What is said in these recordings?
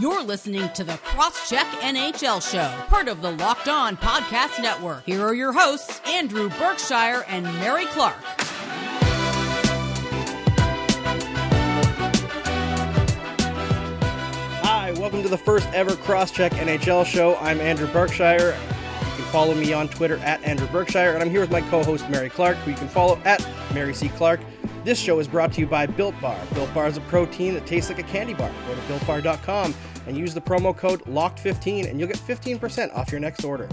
You're listening to the Crosscheck NHL Show, part of the Locked On Podcast Network. Here are your hosts, Andrew Berkshire and Mary Clarke. Hi, welcome to the first ever Crosscheck NHL Show. I'm Andrew Berkshire. You can follow me on Twitter at Andrew Berkshire, and I'm here with my co-host Mary Clarke, who you can follow at Mary C. Clarke. This show is brought to you by Built Bar. Built Bar is a protein that tastes like a candy bar. Go to builtbar.com and use the promo code LOCKED15 and you'll get 15% off your next order.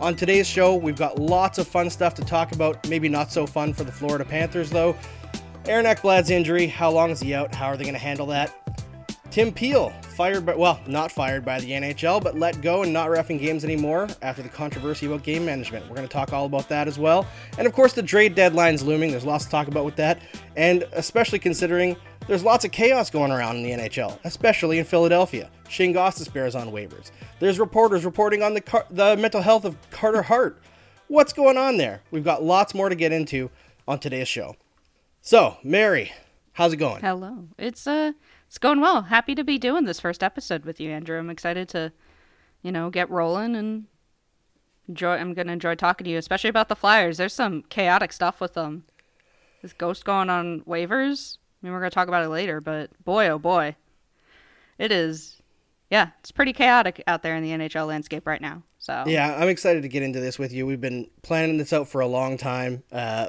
On today's show, we've got lots of fun stuff to talk about. Maybe not so fun for the Florida Panthers, though. Aaron Ekblad's injury, how long is he out? How are they going to handle that? Tim Peel, fired by, well, not fired by the NHL, but let go and not refing games anymore after the controversy about game management. We're going to talk all about that as well. And of course, the trade deadline's looming. There's lots to talk about with that. And especially considering there's lots of chaos going around in the NHL, especially in Philadelphia. Shane Gostisbehere is on waivers. There's reporters reporting on the, car- the mental health of Carter Hart. What's going on there? We've got lots more to get into on today's show. So, Mary, how's it going? Hello. It's uh it's going well. Happy to be doing this first episode with you, Andrew. I'm excited to, you know, get rolling and enjoy I'm gonna enjoy talking to you, especially about the Flyers. There's some chaotic stuff with them. This ghost going on waivers. I mean we're gonna talk about it later, but boy oh boy. It is yeah, it's pretty chaotic out there in the NHL landscape right now. So Yeah, I'm excited to get into this with you. We've been planning this out for a long time. Uh,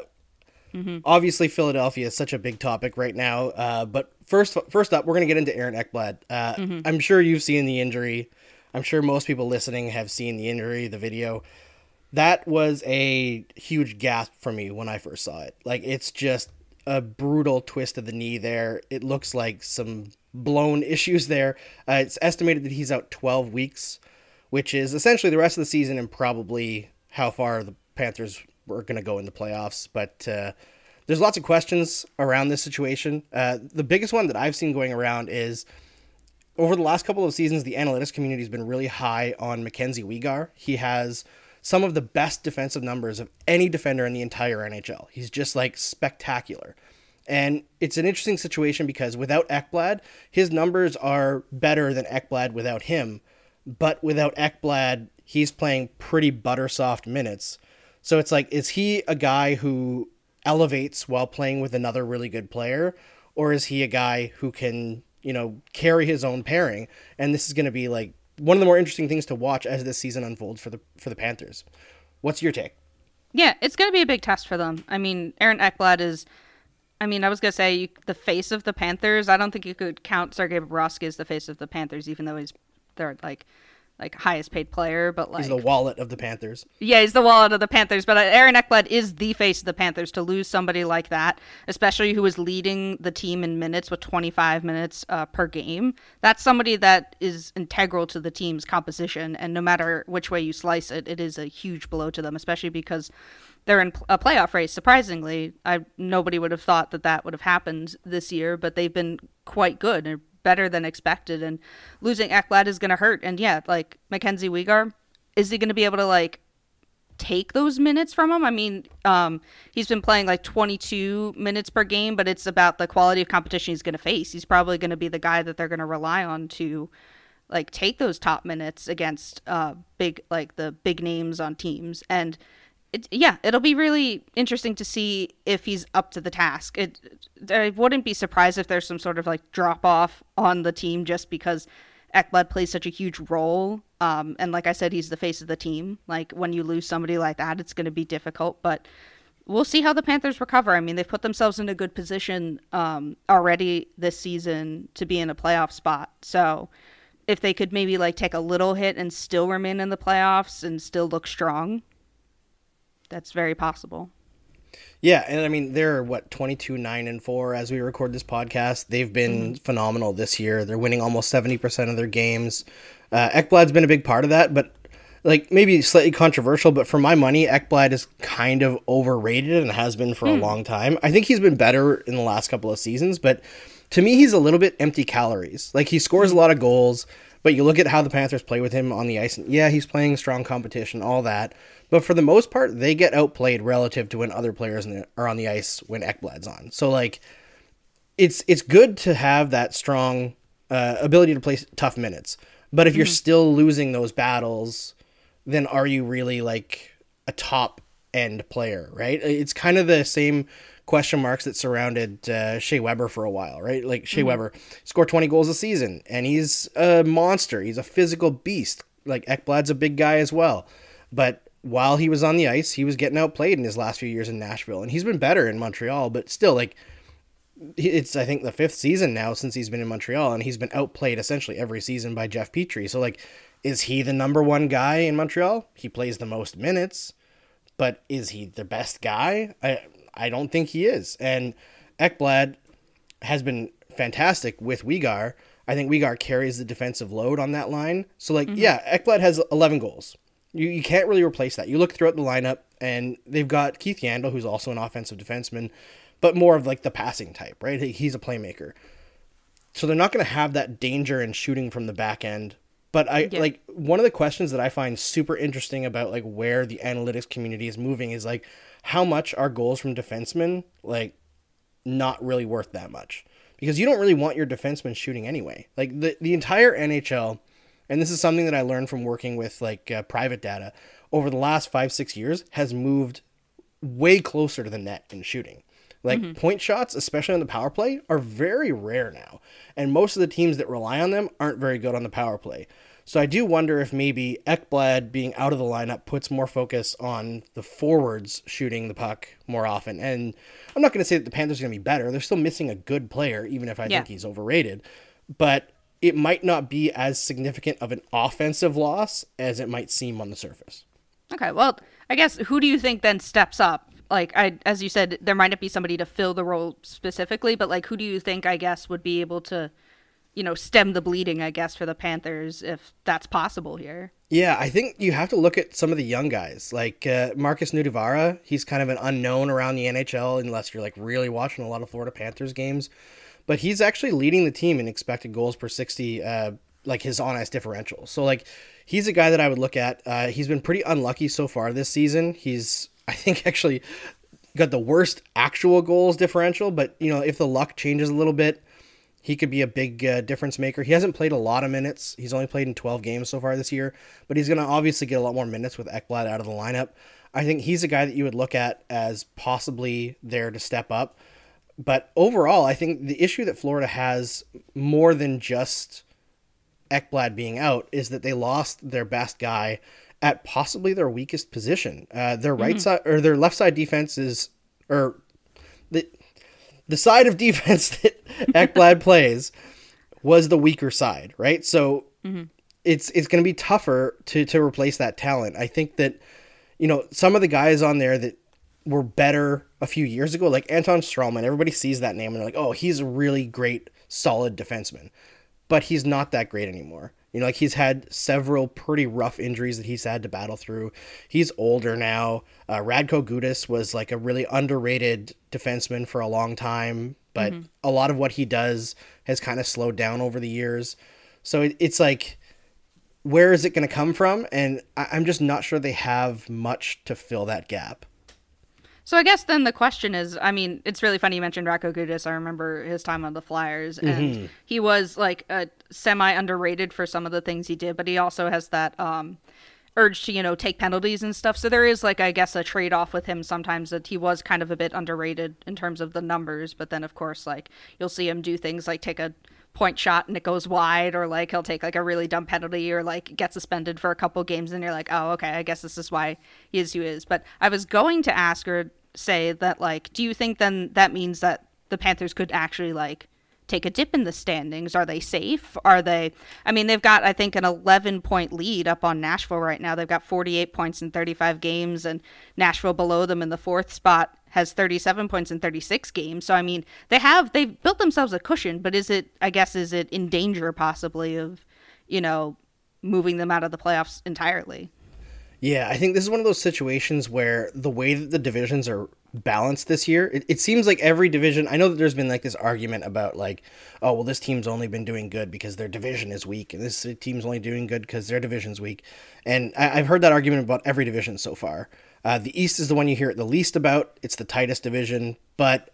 Mm-hmm. Obviously, Philadelphia is such a big topic right now. Uh, but first, first up, we're going to get into Aaron Ekblad. Uh, Mm-hmm. I'm sure you've seen the injury. I'm sure most people listening have seen the injury, the video. That was a huge gasp for me when I first saw it. Like, it's just a brutal twist of the knee there. It looks like some blown issues there. Uh, it's estimated that he's out 12 weeks, which is essentially the rest of the season and probably how far the Panthers were going to go in the playoffs. But uh, there's lots of questions around this situation. Uh, the biggest one that I've seen going around is over the last couple of seasons, the analytics community has been really high on Mackenzie Weegar. He has some of the best defensive numbers of any defender in the entire NHL. He's just like spectacular. And it's an interesting situation because without Ekblad, his numbers are better than Ekblad without him. But without Ekblad, he's playing pretty butter soft minutes. So it's like, is he a guy who elevates while playing with another really good player? Or is he a guy who can, you know, carry his own pairing? And this is going to be like one of the more interesting things to watch as this season unfolds for the for the Panthers. What's your take? Yeah, it's going to be a big test for them. I mean, Aaron Ekblad is I mean, I was gonna say you, the face of the Panthers. I don't think you could count Sergei Bobrovsky as the face of the Panthers, even though he's their like like highest paid player. But like He's the wallet of the Panthers. yeah, he's the wallet of the Panthers. But uh, Aaron Ekblad is the face of the Panthers. To lose somebody like that, especially who is leading the team in minutes with 25 minutes uh, per game, that's somebody that is integral to the team's composition. And no matter which way you slice it, it is a huge blow to them, especially because they're in a playoff race. Surprisingly, I nobody would have thought that that would have happened this year, but they've been quite good and better than expected. And losing Ekblad is going to hurt. And yeah, like Mackenzie Weegar, is he going to be able to like take those minutes from him? I mean, um, he's been playing like 22 minutes per game, but it's about the quality of competition he's going to face. He's probably going to be the guy that they're going to rely on to like take those top minutes against uh big like the big names on teams and it, yeah, it'll be really interesting to see if he's up to the task. It, I wouldn't be surprised if there's some sort of like drop off on the team just because Ekblad plays such a huge role. Um, and like I said, he's the face of the team. Like when you lose somebody like that, it's going to be difficult. But we'll see how the Panthers recover. I mean, they've put themselves in a good position um, already this season to be in a playoff spot. So if they could maybe like take a little hit and still remain in the playoffs and still look strong, that's very possible. Yeah, and I mean they're what 22 9 and 4 as we record this podcast. They've been mm-hmm. phenomenal this year. They're winning almost 70% of their games. Uh Ekblad's been a big part of that, but like maybe slightly controversial, but for my money, Ekblad is kind of overrated and has been for a hmm. long time. I think he's been better in the last couple of seasons, but to me he's a little bit empty calories. Like he scores a hmm. lot of goals, but you look at how the Panthers play with him on the ice, and yeah, he's playing strong competition, all that. But for the most part, they get outplayed relative to when other players are on the ice when Ekblad's on. So like, it's it's good to have that strong uh, ability to play tough minutes. But if you're still losing those battles, then are you really like a top end player, right? It's kind of the same question marks that surrounded uh, Shea Weber for a while, right? Like Shea Weber scored 20 goals a season and he's a monster. He's a physical beast. Like Ekblad's a big guy as well. But while he was on the ice, he was getting outplayed in his last few years in Nashville and he's been better in Montreal, but still like it's I think the fifth season now since he's been in Montreal and he's been outplayed essentially every season by Jeff Petry. So like is he the number one guy in Montreal? He plays the most minutes, but is he the best guy? I I don't think he is. And Ekblad has been fantastic with Weegar. I think Weegar carries the defensive load on that line. So like mm-hmm. yeah, Ekblad has 11 goals. You you can't really replace that. You look throughout the lineup and they've got Keith Yandle who's also an offensive defenseman, but more of like the passing type, right? He's a playmaker. So they're not going to have that danger in shooting from the back end. But I Yeah. like one of the questions that I find super interesting about like where the analytics community is moving is like how much are goals from defensemen like not really worth that much because you don't really want your defenseman shooting anyway. Like the the entire NHL, and this is something that I learned from working with like uh, private data over the last five six years has moved way closer to the net in shooting. Like point shots, especially on the power play, are very rare now, and most of the teams that rely on them aren't very good on the power play. So I do wonder if maybe Ekblad being out of the lineup puts more focus on the forwards shooting the puck more often. And I'm not going to say that the Panthers are going to be better. They're still missing a good player, even if I Yeah. think he's overrated. But it might not be as significant of an offensive loss as it might seem on the surface. Okay, well, I guess who do you think then steps up? Like I as you said there might not be somebody to fill the role specifically, but like who do you think I guess would be able to you know, stem the bleeding, I guess, for the Panthers if that's possible here. Yeah, I think you have to look at some of the young guys, like uh, Markus Nutivaara. He's kind of an unknown around the NHL unless you're like really watching a lot of Florida Panthers games, but he's actually leading the team in expected goals per sixty, uh, like his on ice differential. So like, he's a guy that I would look at. Uh, he's been pretty unlucky so far this season. He's I think actually got the worst actual goals differential, but you know if the luck changes a little bit he could be a big uh, difference maker. He hasn't played a lot of minutes. He's only played in 12 games so far this year, but he's going to obviously get a lot more minutes with Ekblad out of the lineup. I think he's a guy that you would look at as possibly there to step up. But overall, I think the issue that Florida has more than just Ekblad being out is that they lost their best guy at possibly their weakest position. Uh, their right side or their left side defense is, or the the side of defense that Ekblad plays was the weaker side, right? So it's it's going to be tougher to to replace that talent. I think that you know some of the guys on there that were better a few years ago, like Anton Stralman. Everybody sees that name and they're like, "Oh, he's a really great, solid defenseman," but he's not that great anymore. You know, like he's had several pretty rough injuries that he's had to battle through. He's older now. Uh, Radko Gudas was like a really underrated defenseman for a long time, but a lot of what he does has kind of slowed down over the years. So it, it's like, where is it going to come from? And I, I'm just not sure they have much to fill that gap. So I guess then the question is, I mean, it's really funny you mentioned Rako Gudas. I remember his time on the Flyers, and he was like a semi underrated for some of the things he did, but he also has that um, urge to you know take penalties and stuff. So there is like I guess a trade off with him sometimes that he was kind of a bit underrated in terms of the numbers, but then of course like you'll see him do things like take a point shot and it goes wide or like he'll take like a really dumb penalty or like get suspended for a couple games and you're like oh okay i guess this is why he is who he is but i was going to ask her say that like do you think then that means that the panthers could actually like take a dip in the standings? Are they safe? Are they i mean they've got i think an 11 point lead up on nashville right now. They've got 48 points in 35 games and nashville below them in the fourth spot has 37 points in 36 games. So i mean they have they've built themselves a cushion but is it i guess is it in danger possibly of you know moving them out of the playoffs entirely Yeah, I think this is one of those situations where the way that the divisions are balanced this year, it, it seems like every division. I know that there's been like this argument about like, oh well, this team's only been doing good because their division is weak, and this team's only doing good because their division's weak. And I, I've heard that argument about every division so far. Uh, the East is the one you hear it the least about. It's the tightest division, but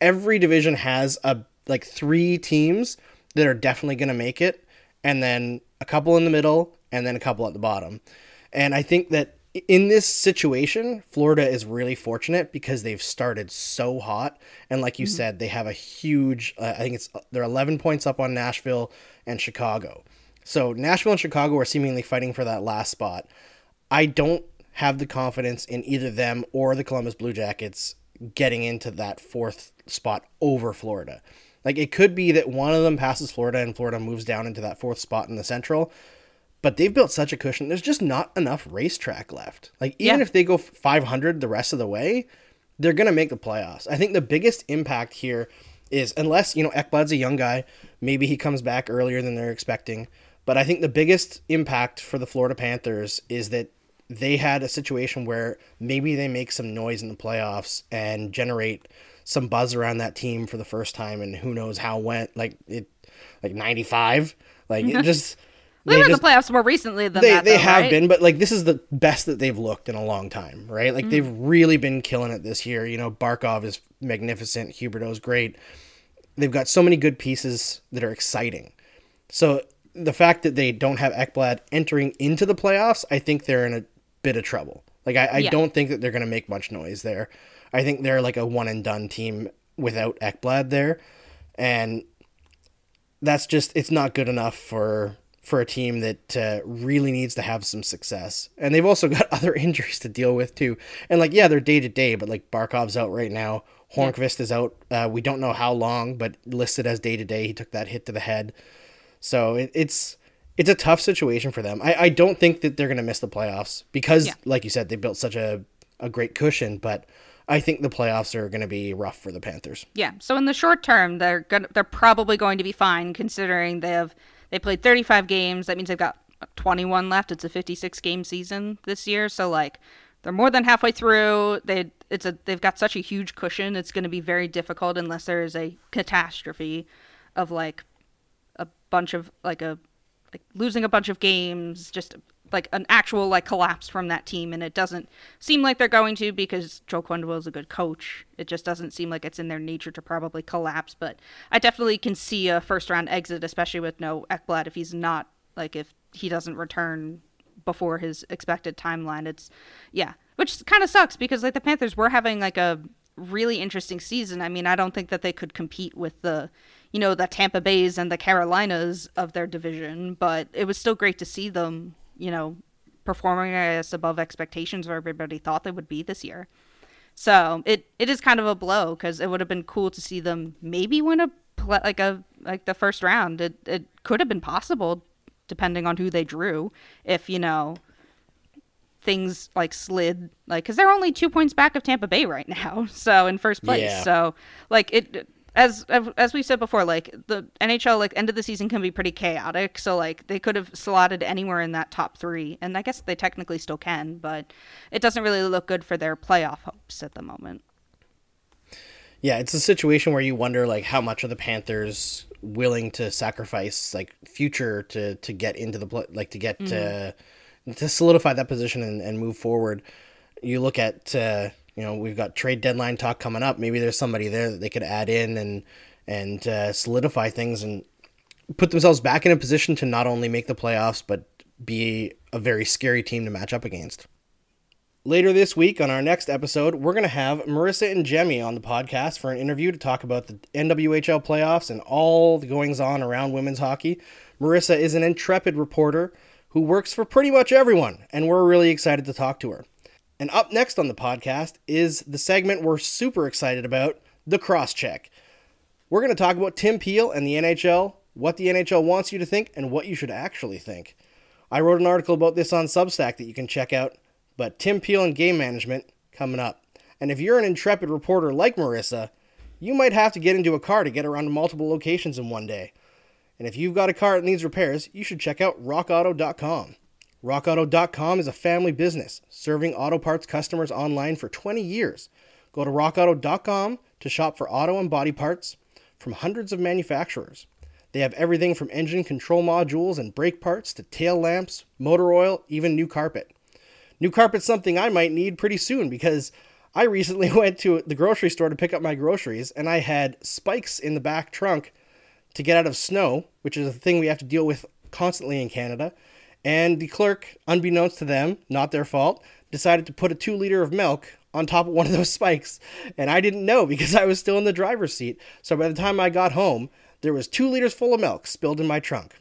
every division has a like three teams that are definitely going to make it, and then a couple in the middle, and then a couple at the bottom. And I think that in this situation, Florida is really fortunate because they've started so hot, and like you mm-hmm. said, they have a huge. Uh, I think it's they're 11 points up on Nashville and Chicago. So Nashville and Chicago are seemingly fighting for that last spot. I don't have the confidence in either them or the Columbus Blue Jackets getting into that fourth spot over Florida. Like it could be that one of them passes Florida and Florida moves down into that fourth spot in the Central, but they've built such a cushion. There's just not enough racetrack left. Like even yeah. if they go 500 the rest of the way, they're gonna make the playoffs. I think the biggest impact here is unless you know Ekblad's a young guy, maybe he comes back earlier than they're expecting. But I think the biggest impact for the Florida Panthers is that they had a situation where maybe they make some noise in the playoffs and generate some buzz around that team for the first time and who knows how went like it like 95 like it just they were in the playoffs more recently than they, that. They though, have right? been, but like this is the best that they've looked in a long time, right? Like mm they've really been killing it this year. You know, Barkov is magnificent. Huberdeau's great. They've got so many good pieces that are exciting. So the fact that they don't have Ekblad entering into the playoffs, I think they're in a bit of trouble. Like I, I yeah. don't think that they're going to make much noise there. I think they're like a one and done team without Ekblad there, and that's just it's not good enough for for a team that uh, really needs to have some success. And they've also got other injuries to deal with too. And like, yeah, they're day to day, but like Barkov's out right now. Hornqvist yeah. is out. Uh, we don't know how long, but listed as day to day. He took that hit to the head, so it, it's it's a tough situation for them. I, I don't think that they're gonna miss the playoffs because, yeah. like you said, they built such a a great cushion, but. I think the playoffs are going to be rough for the Panthers. Yeah. So in the short term, they're gonna, they're probably going to be fine considering they have they played 35 games. That means they've got 21 left. It's a 56 game season this year. So like they're more than halfway through. They it's a they've got such a huge cushion. It's going to be very difficult unless there is a catastrophe of like a bunch of like a like losing a bunch of games, just like an actual like collapse from that team, and it doesn't seem like they're going to because Joe Quenneville is a good coach. It just doesn't seem like it's in their nature to probably collapse. But I definitely can see a first round exit, especially with no Ekblad if he's not like if he doesn't return before his expected timeline. It's yeah, which kind of sucks because like the Panthers were having like a really interesting season. I mean, I don't think that they could compete with the you know the Tampa Bays and the Carolinas of their division, but it was still great to see them you know, performing as above expectations where everybody thought they would be this year. So it, it is kind of a blow because it would have been cool to see them maybe win a like a like the first round. It it could have been possible depending on who they drew if you know things like slid like because they're only two points back of Tampa Bay right now. So in first place. Yeah. So like it as as we said before, like the NHL, like end of the season can be pretty chaotic. So like they could have slotted anywhere in that top three, and I guess they technically still can, but it doesn't really look good for their playoff hopes at the moment. Yeah, it's a situation where you wonder like how much are the Panthers willing to sacrifice like future to to get into the like to get mm-hmm. to to solidify that position and, and move forward. You look at. Uh, you know we've got trade deadline talk coming up. Maybe there's somebody there that they could add in and and uh, solidify things and put themselves back in a position to not only make the playoffs but be a very scary team to match up against. Later this week on our next episode, we're going to have Marissa and Jemmy on the podcast for an interview to talk about the NWHL playoffs and all the goings on around women's hockey. Marissa is an intrepid reporter who works for pretty much everyone, and we're really excited to talk to her. And up next on the podcast is the segment we're super excited about the cross check. We're going to talk about Tim Peel and the NHL, what the NHL wants you to think, and what you should actually think. I wrote an article about this on Substack that you can check out, but Tim Peel and game management coming up. And if you're an intrepid reporter like Marissa, you might have to get into a car to get around to multiple locations in one day. And if you've got a car that needs repairs, you should check out rockauto.com. RockAuto.com is a family business serving auto parts customers online for 20 years. Go to RockAuto.com to shop for auto and body parts from hundreds of manufacturers. They have everything from engine control modules and brake parts to tail lamps, motor oil, even new carpet. New carpet's something I might need pretty soon because I recently went to the grocery store to pick up my groceries and I had spikes in the back trunk to get out of snow, which is a thing we have to deal with constantly in Canada. And the clerk, unbeknownst to them, not their fault, decided to put a two liter of milk on top of one of those spikes. And I didn't know because I was still in the driver's seat. So by the time I got home, there was two liters full of milk spilled in my trunk.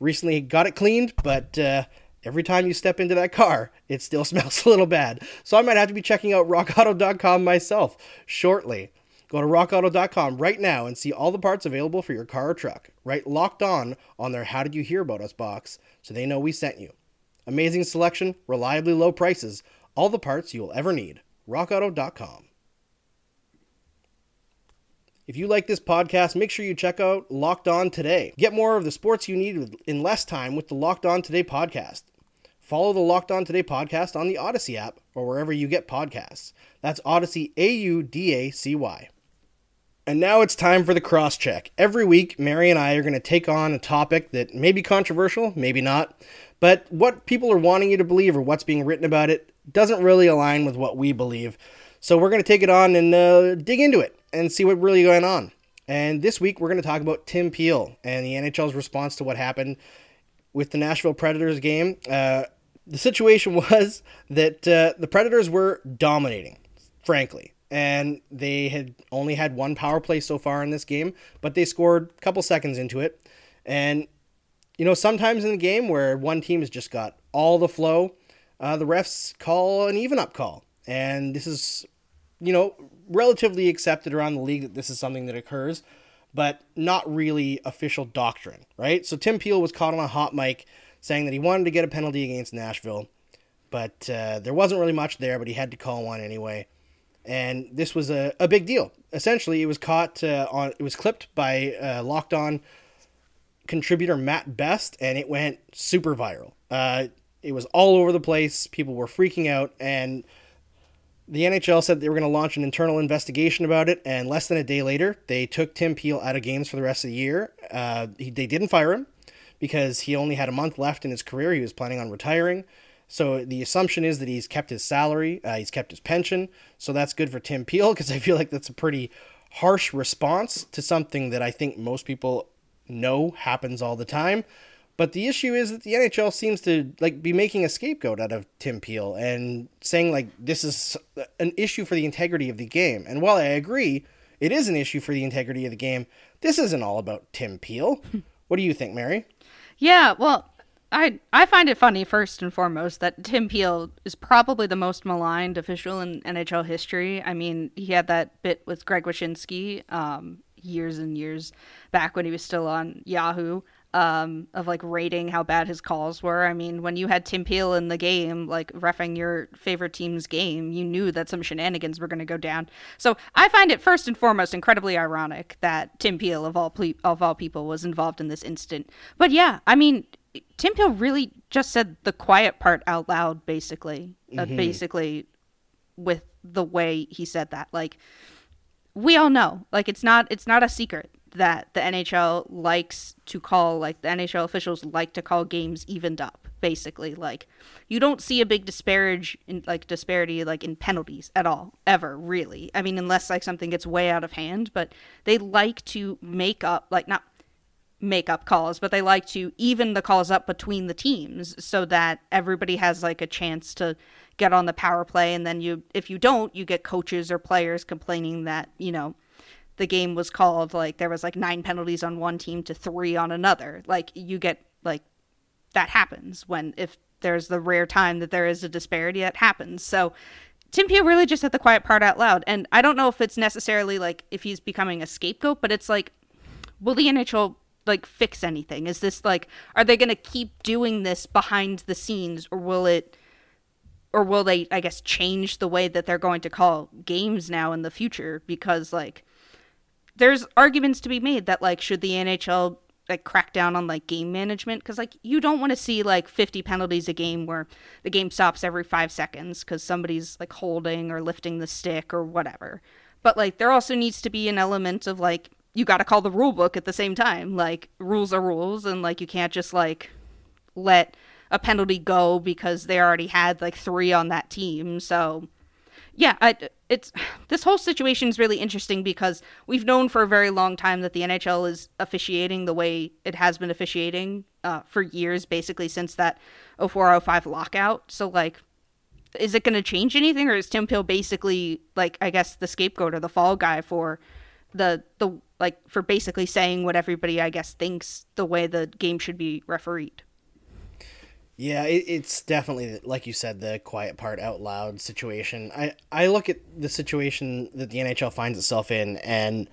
Recently got it cleaned, but uh, every time you step into that car, it still smells a little bad. So I might have to be checking out rockauto.com myself shortly. Go to rockauto.com right now and see all the parts available for your car or truck. Right locked on on their How Did You Hear About Us box so they know we sent you. Amazing selection, reliably low prices, all the parts you will ever need. rockauto.com. If you like this podcast, make sure you check out Locked On Today. Get more of the sports you need in less time with the Locked On Today podcast. Follow the Locked On Today podcast on the Audacy app or wherever you get podcasts. That's Audacy, A U D A C Y. And now it's time for the cross check. Every week, Mary and I are going to take on a topic that may be controversial, maybe not, but what people are wanting you to believe or what's being written about it doesn't really align with what we believe. So we're going to take it on and uh, dig into it and see what really going on. And this week, we're going to talk about Tim Peel and the NHL's response to what happened with the Nashville Predators game. Uh, the situation was that uh, the Predators were dominating, frankly and they had only had one power play so far in this game, but they scored a couple seconds into it. And, you know, sometimes in the game where one team has just got all the flow, uh, the refs call an even up call. And this is, you know, relatively accepted around the league that this is something that occurs, but not really official doctrine, right? So Tim Peel was caught on a hot mic saying that he wanted to get a penalty against Nashville, but uh, there wasn't really much there, but he had to call one anyway and this was a, a big deal. Essentially, it was caught uh, on, it was clipped by uh, Locked On contributor Matt Best, and it went super viral. Uh, it was all over the place. People were freaking out, and the NHL said they were going to launch an internal investigation about it. And less than a day later, they took Tim Peel out of games for the rest of the year. Uh, he, they didn't fire him because he only had a month left in his career. He was planning on retiring. So the assumption is that he's kept his salary, uh, he's kept his pension. So that's good for Tim Peel because I feel like that's a pretty harsh response to something that I think most people know happens all the time. But the issue is that the NHL seems to like be making a scapegoat out of Tim Peel and saying like this is an issue for the integrity of the game. And while I agree it is an issue for the integrity of the game, this isn't all about Tim Peel. what do you think, Mary? Yeah, well, I I find it funny first and foremost that Tim Peel is probably the most maligned official in NHL history. I mean, he had that bit with Greg Wyshynski um, years and years back when he was still on Yahoo um, of like rating how bad his calls were. I mean, when you had Tim Peel in the game, like refing your favorite team's game, you knew that some shenanigans were going to go down. So I find it first and foremost incredibly ironic that Tim Peel of all ple- of all people was involved in this incident. But yeah, I mean, Tim Peel really just said the quiet part out loud, basically. Uh, mm-hmm. Uh, basically, with the way he said that, like we all know, like it's not it's not a secret that the NHL likes to call like the NHL officials like to call games evened up. Basically, like you don't see a big disparage in like disparity like in penalties at all ever really. I mean, unless like something gets way out of hand, but they like to make up like not make up calls, but they like to even the calls up between the teams so that everybody has like a chance to get on the power play and then you if you don't, you get coaches or players complaining that, you know, the game was called like there was like nine penalties on one team to 3 on another. Like you get like that happens when if there's the rare time that there is a disparity that happens. So Tim Peel really just said the quiet part out loud. And I don't know if it's necessarily like if he's becoming a scapegoat, but it's like, will the NHL like fix anything? Is this like are they going to keep doing this behind the scenes or will it or will they I guess change the way that they're going to call games now in the future? Because like there's arguments to be made that like should the NHL like crack down on like game management? Because like you don't want to see like 50 penalties a game where the game stops every five seconds because somebody's like holding or lifting the stick or whatever. But like there also needs to be an element of like you got to call the rule book at the same time. Like rules are rules, and like you can't just like let a penalty go because they already had like three on that team. So yeah, I, it's this whole situation is really interesting because we've known for a very long time that the NHL is officiating the way it has been officiating uh, for years, basically since that 0405 lockout. So like, is it going to change anything, or is Tim Peel basically like I guess the scapegoat or the fall guy for the the like for basically saying what everybody I guess thinks the way the game should be refereed? Yeah, it, it's definitely like you said the quiet part out loud situation. I I look at the situation that the NHL finds itself in, and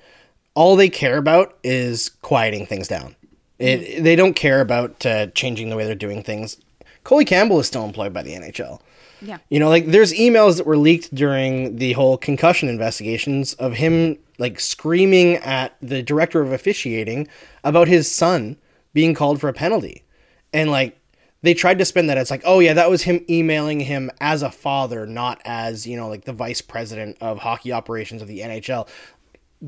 all they care about is quieting things down. It, mm. They don't care about uh, changing the way they're doing things. Coley Campbell is still employed by the NHL. Yeah. You know, like there's emails that were leaked during the whole concussion investigations of him like screaming at the director of officiating about his son being called for a penalty. And like they tried to spin that it's like, oh yeah, that was him emailing him as a father, not as you know like the vice president of hockey operations of the NHL.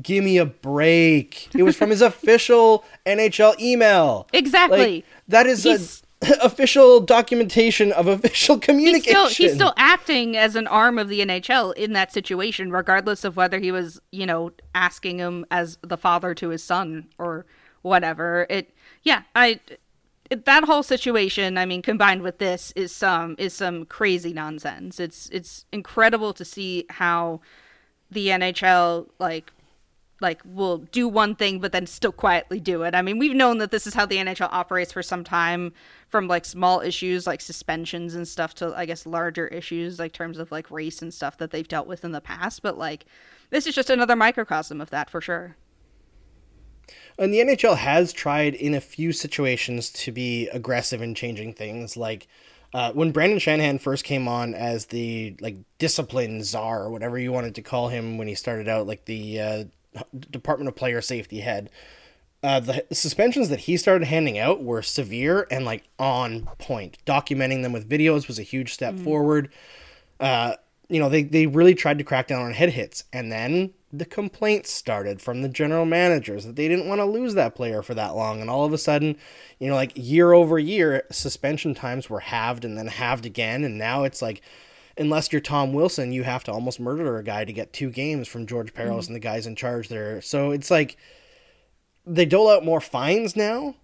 Give me a break. It was from his official NHL email. Exactly. Like, that is He's... a official documentation of official communication. He's still, he's still acting as an arm of the NHL in that situation, regardless of whether he was, you know, asking him as the father to his son or whatever. It, yeah, I that whole situation, I mean, combined with this, is some is some crazy nonsense. It's it's incredible to see how the NHL like like will do one thing but then still quietly do it. I mean, we've known that this is how the NHL operates for some time from like small issues like suspensions and stuff to I guess larger issues like terms of like race and stuff that they've dealt with in the past, but like this is just another microcosm of that for sure. And the NHL has tried in a few situations to be aggressive in changing things. Like uh, when Brendan Shanahan first came on as the like discipline czar or whatever you wanted to call him when he started out, like the uh, Department of Player Safety head. Uh, the suspensions that he started handing out were severe and like on point. Documenting them with videos was a huge step mm. forward. Uh, you know, they, they really tried to crack down on head hits. And then the complaints started from the general managers that they didn't want to lose that player for that long. And all of a sudden, you know, like year over year, suspension times were halved and then halved again. And now it's like, unless you're Tom Wilson, you have to almost murder a guy to get two games from George Parros mm-hmm. and the guys in charge there. So it's like they dole out more fines now.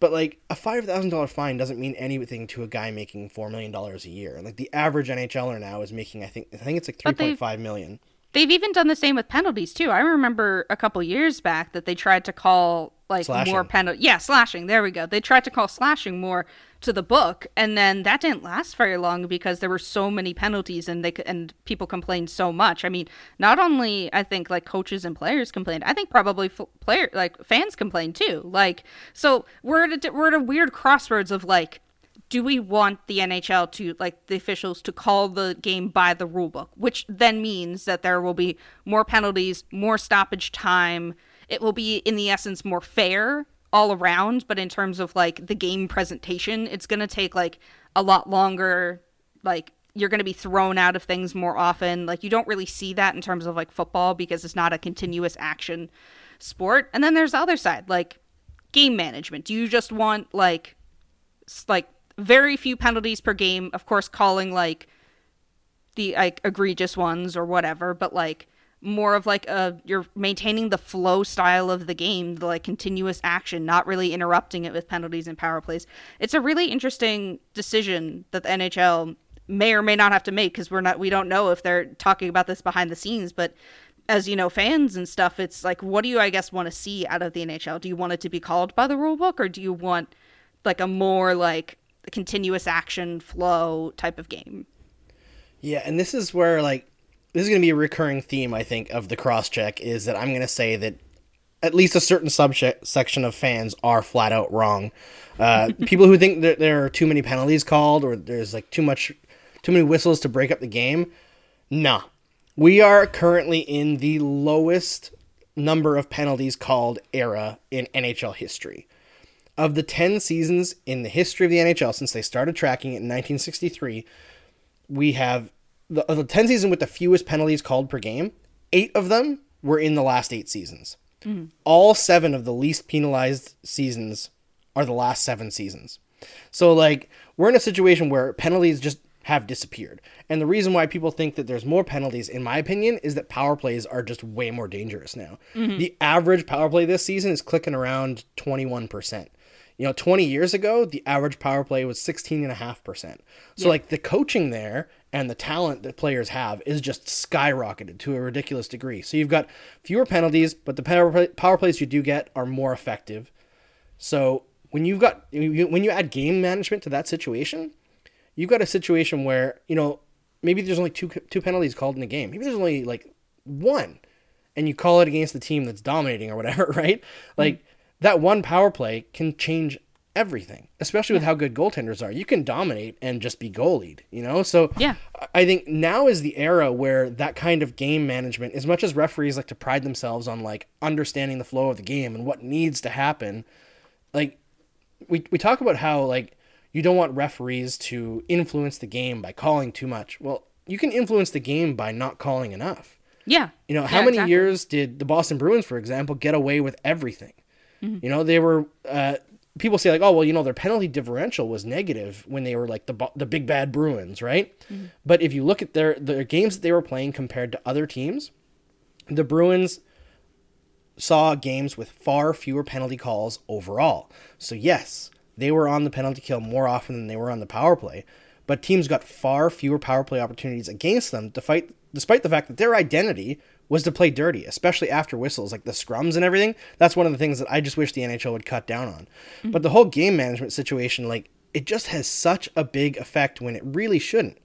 But like a five thousand dollar fine doesn't mean anything to a guy making four million dollars a year. Like the average NHLer now is making, I think, I think it's like three point five million. They've even done the same with penalties too. I remember a couple years back that they tried to call like slashing. more penalty. Yeah, slashing. There we go. They tried to call slashing more to the book, and then that didn't last very long because there were so many penalties, and they and people complained so much. I mean, not only I think like coaches and players complained. I think probably f- player like fans complained too. Like, so we're at a, we're at a weird crossroads of like do we want the NHL to like the officials to call the game by the rule book, which then means that there will be more penalties, more stoppage time. It will be in the essence more fair all around, but in terms of like the game presentation, it's going to take like a lot longer like you're going to be thrown out of things more often. Like you don't really see that in terms of like football because it's not a continuous action sport. And then there's the other side, like game management. Do you just want like like very few penalties per game. Of course, calling like the like egregious ones or whatever, but like more of like a you're maintaining the flow style of the game, the like continuous action, not really interrupting it with penalties and power plays. It's a really interesting decision that the NHL may or may not have to make because we're not we don't know if they're talking about this behind the scenes, but as you know, fans and stuff, it's like, what do you, I guess, want to see out of the NHL? Do you want it to be called by the rule book, or do you want like a more like continuous action flow type of game. Yeah, and this is where like this is going to be a recurring theme I think of the cross check is that I'm going to say that at least a certain subsection of fans are flat out wrong. Uh, people who think that there are too many penalties called or there's like too much too many whistles to break up the game. Nah. We are currently in the lowest number of penalties called era in NHL history of the 10 seasons in the history of the NHL since they started tracking it in 1963, we have the, the 10 season with the fewest penalties called per game. Eight of them were in the last eight seasons. Mm-hmm. All seven of the least penalized seasons are the last seven seasons. So, like, we're in a situation where penalties just have disappeared. And the reason why people think that there's more penalties, in my opinion, is that power plays are just way more dangerous now. The average power play this season is clicking around 21%. You know, 20 years ago, the average power play was 16.5%. So, like, the coaching there and the talent that players have is just skyrocketed to a ridiculous degree. So, you've got fewer penalties, but the power, play, power plays you do get are more effective. So, when you've got, when you add game management to that situation, you've got a situation where, you know, maybe there's only two, two penalties called in a game. Maybe there's only like one and you call it against the team that's dominating or whatever, right? Like mm. that one power play can change everything, especially with how good goaltenders are. You can dominate and just be goalied, you know? So Yeah. I think now is the era where that kind of game management, as much as referees like to pride themselves on like understanding the flow of the game and what needs to happen, like we we talk about how like you don't want referees to influence the game by calling too much. Well, you can influence the game by not calling enough. Yeah. You know, how Yeah, many exactly. years did the Boston Bruins, for example, get away with everything? Mm-hmm. You know, they were. Uh, people say like, oh well, you know, their penalty differential was negative when they were like the the big bad Bruins, right? Mm-hmm. But if you look at their their games that they were playing compared to other teams, the Bruins saw games with far fewer penalty calls overall. So yes, they were on the penalty kill more often than they were on the power play, but teams got far fewer power play opportunities against them fight despite the fact that their identity was to play dirty, especially after whistles like the scrums and everything. That's one of the things that I just wish the NHL would cut down on. Mm-hmm. But the whole game management situation like it just has such a big effect when it really shouldn't.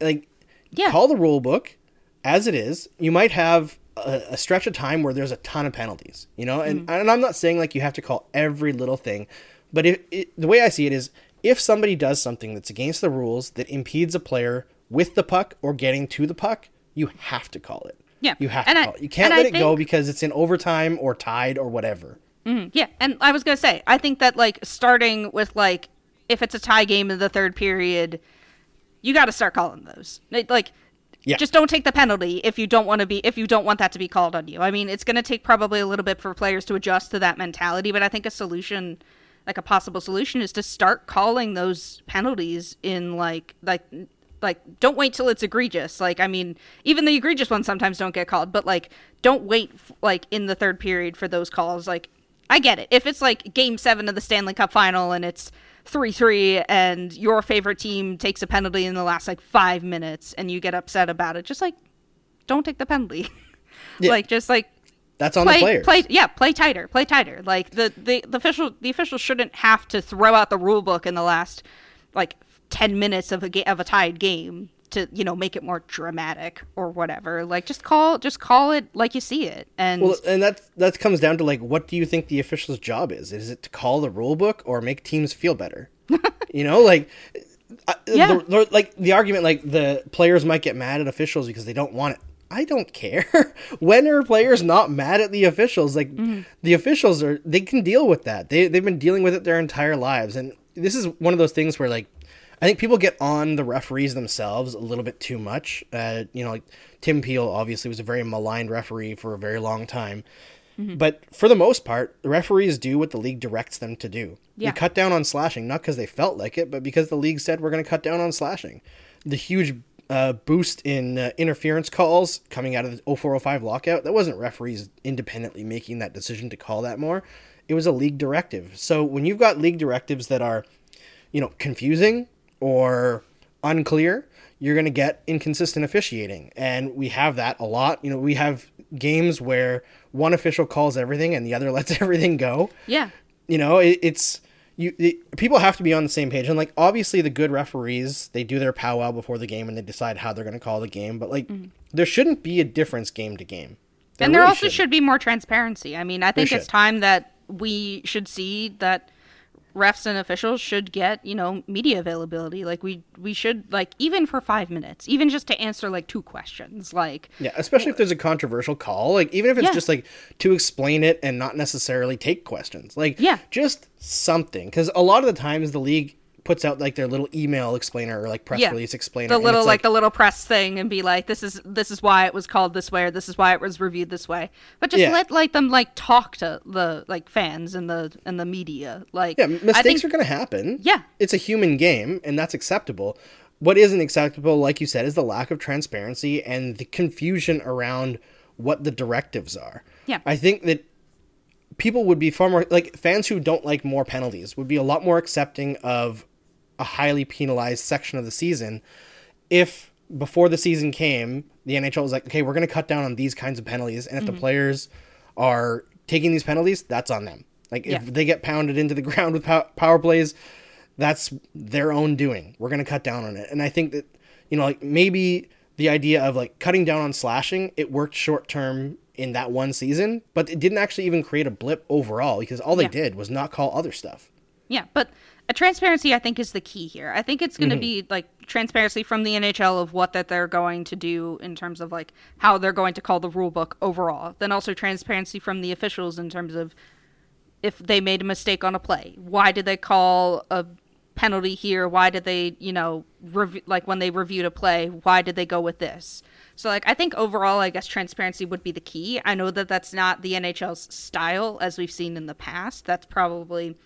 Like Yeah. call the rule book as it is. You might have a, a stretch of time where there's a ton of penalties, you know, and, mm-hmm. and I'm not saying like you have to call every little thing, but it, it, the way I see it is if somebody does something that's against the rules that impedes a player with the puck or getting to the puck, you have to call it. Yeah, You have and to I- it. You can't let I it go because it's in overtime or tied or whatever. Mm-hmm. Yeah, and I was gonna say, I think that like starting with like if it's a tie game in the third period, you got to start calling those. Like- Like, Yeah. just don't take the penalty if you don't want to be if you don't want that to be called on you. I mean, it's gonna take probably a little bit for players to adjust to that mentality, but I think a solution, like a possible solution, is to start calling those penalties in like like like don't wait till it's egregious like i mean even the egregious ones sometimes don't get called but like don't wait f- like in the third period for those calls like i get it if it's like game seven of the stanley cup final and it's 3-3 and your favorite team takes a penalty in the last like five minutes and you get upset about it just like don't take the penalty Yeah. like just like That's on play, the players. play, yeah, play tighter, play tighter. Like the, the, the official, the officials shouldn't have to throw out the rule book in the last like ten minutes of a ga- of a tied game to you know make it more dramatic or whatever. Like just call, just call it like you see it. And Well, and that that comes down to like, what do you think the official's job is? Is it to call the rule book or make teams feel better? you know, like, uh, Yeah. the, the- like the argument, like the players might get mad at officials because they don't want it. I don't care. when are players not mad at the officials? Like the officials are, they can deal with that. They they've been dealing with it their entire lives, and this is one of those things where like. I think people get on the referees themselves a little bit too much. Uh, you know, like Tim Peel obviously was a very maligned referee for a very long time. But for the most part, the referees do what the league directs them to do. Yeah. They cut down on slashing, not because they felt like it, but because the league said we're going to cut down on slashing. The huge uh, boost in uh, interference calls coming out of the 0405 lockout, that wasn't referees independently making that decision to call that more. It was a league directive. So when you've got league directives that are, you know, confusing or unclear, you're going to get inconsistent officiating. And we have that a lot. You know, we have games where one official calls everything and the other lets everything go. yeah, You know, it, it's you it, people have to be on the same page and like obviously the good referees they do their powwow before the game and they decide how they're going to call the game but like mm-hmm. there shouldn't be a difference game to game and there really also shouldn't. should be more transparency. I mean, I think it's time that we should see that refs and officials should get you know media availability. Like we we should like even for five minutes, even just to answer like two questions. Like Yeah, especially if there's a controversial call. Like even if it's Yeah. just like to explain it and not necessarily take questions. Like Yeah. just something cuz a lot of the times the league puts out like their little email explainer or like press yeah, release explainer the little it's like, the little press thing and be like, this is this is why it was called this way or this is why it was reviewed this way. But just Yeah. let like them like talk to the like fans and the and the media. Like Yeah, I mistakes think- are going to happen. Yeah. It's a human game and that's acceptable. what isn't acceptable, like you said, is the lack of transparency and the confusion around what the directives are. Yeah. I think that people would be far more like fans who don't like more penalties would be a lot more accepting of a highly penalized section of the season if before the season came, the NHL was like, okay, we're going to cut down on these kinds of penalties, and if the mm-hmm. players are taking these penalties, that's on them. Like if Yeah. they get pounded into the ground with pow- power plays, that's their own doing. We're going to cut down on it. And I think that, you know, like maybe the idea of like cutting down on slashing, it worked short term in that one season, but it didn't actually even create a blip overall because all they Yeah. did was not call other stuff. Yeah, but a transparency I think is the key here. I think it's going to Mm-hmm. be like transparency from the NHL of what that they're going to do in terms of like how they're going to call the rule book overall. Then also transparency from the officials in terms of if they made a mistake on a play. Why did they call a penalty here? Why did they, you know, rev- like when they reviewed a play, why did they go with this? So like I think overall I guess transparency would be the key. I know that that's not the NHL's style as we've seen in the past. That's probably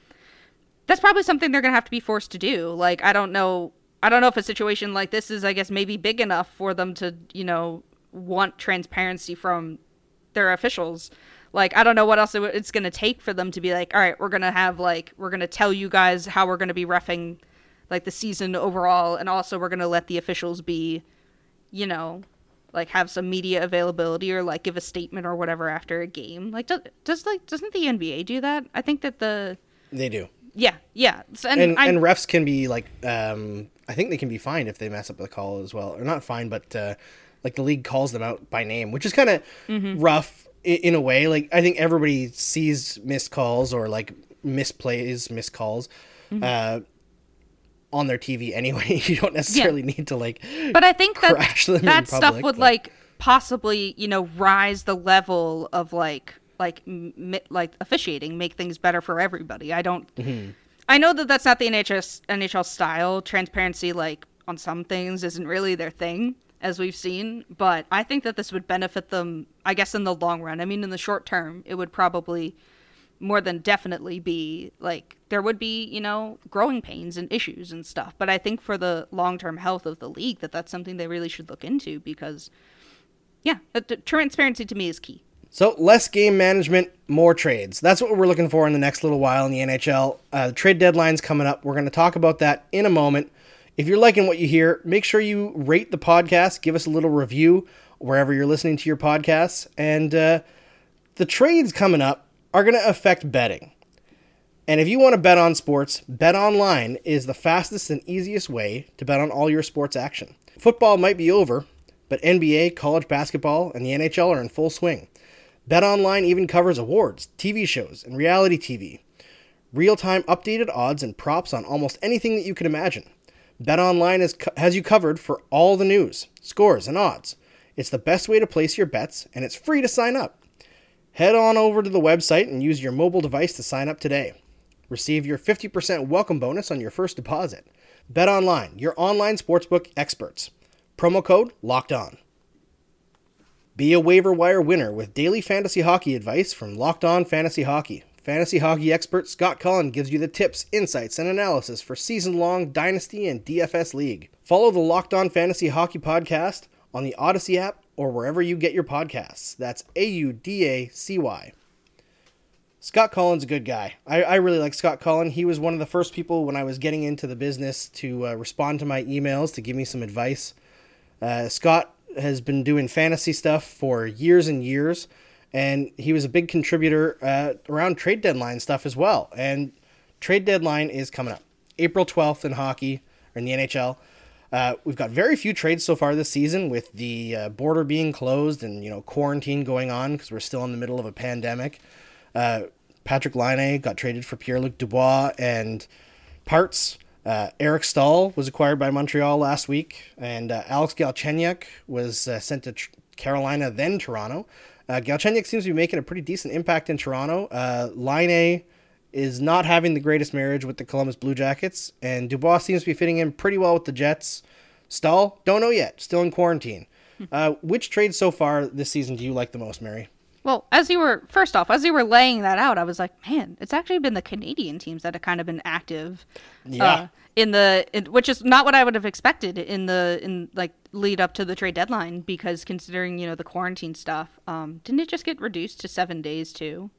that's probably something they're gonna have to be forced to do. Like I don't know, I don't know if a situation like this is, I guess, maybe big enough for them to, you know, want transparency from their officials. Like I don't know what else it's gonna take for them to be like, all right, we're gonna have like we're gonna tell you guys how we're gonna be refing like the season overall, and also we're gonna let the officials be, you know, like have some media availability or like give a statement or whatever after a game. Like does, does like doesn't the NBA do that? I think that the They do. Yeah, yeah. And and, and refs can be like um i think they can be fined if they mess up the call as well or not fined but uh like the league calls them out by name which is kind of Mm-hmm. rough in, in a way like i think everybody sees missed calls or like misplays missed calls Mm-hmm. uh on their tv anyway you don't necessarily need to like but I think that crash them in that stuff would but- like possibly, you know, rise the level of like like m- like officiating, make things better for everybody. I don't. Mm-hmm. I know that that's not the NHS NHL style. Transparency, like on some things, isn't really their thing, as we've seen. But I think that this would benefit them. I guess in the long run. I mean, in the short term, it would probably more than definitely be like there would be you know growing pains and issues and stuff but i think for the long-term health of the league that that's something they really should look into because yeah transparency to me is key So less game management, more trades. That's what we're looking for in the next little while in the NHL. Uh, the trade deadline's coming up. We're going to talk about that in a moment. If you're liking what you hear, make sure you rate the podcast, give us a little review wherever you're listening to your podcasts, and uh, the trades coming up are going to affect betting. And if you want to bet on sports, Bet Online is the fastest and easiest way to bet on all your sports action. Football might be over, but NBA, college basketball, and the NHL are in full swing. Bet Online even covers awards, TV shows, and reality TV. Real time updated odds and props on almost anything that you can imagine. BetOnline has, co- has you covered for all the news, scores, and odds. It's the best way to place your bets, and it's free to sign up. Head on over to the website and use your mobile device to sign up today. Receive your 50% welcome bonus on your first deposit. BetOnline, your online sportsbook experts. Promo code locked on. Be a waiver wire winner with daily fantasy hockey advice from Locked On Fantasy Hockey. Fantasy hockey expert Scott Cullen gives you the tips, insights, and analysis for season long Dynasty and DFS League. Follow the Locked On Fantasy Hockey podcast on the Audacy app or wherever you get your podcasts. That's A U D A C Y. Scott Cullen's a good guy. I, I really like Scott Cullen. He was one of the first people when I was getting into the business to uh, respond to my emails to give me some advice. Uh, Scott has been doing fantasy stuff for years and years, and he was a big contributor uh, around trade deadline stuff as well. And trade deadline is coming up April 12th in hockey or in the NHL. Uh, we've got very few trades so far this season with the uh, border being closed and you know quarantine going on because we're still in the middle of a pandemic. Uh, Patrik Laine got traded for Pierre Luc Dubois and parts. Uh, Eric Staal was acquired by Montreal last week, and uh, Alex Galchenyuk was uh, sent to tr- Carolina, then Toronto. Uh, Galchenyuk seems to be making a pretty decent impact in Toronto. Uh, Laine is not having the greatest marriage with the Columbus Blue Jackets, and Dubois seems to be fitting in pretty well with the Jets. Staal, don't know yet, still in quarantine. Uh, which trade so far this season do you like the most, Mary? Well, as you were first off, as you were laying that out, I was like, man, it's actually been the Canadian teams that have kind of been active. Yeah. Uh, in the in, which is not what I would have expected in the in like lead up to the trade deadline because considering you know the quarantine stuff, um, didn't it just get reduced to seven days too?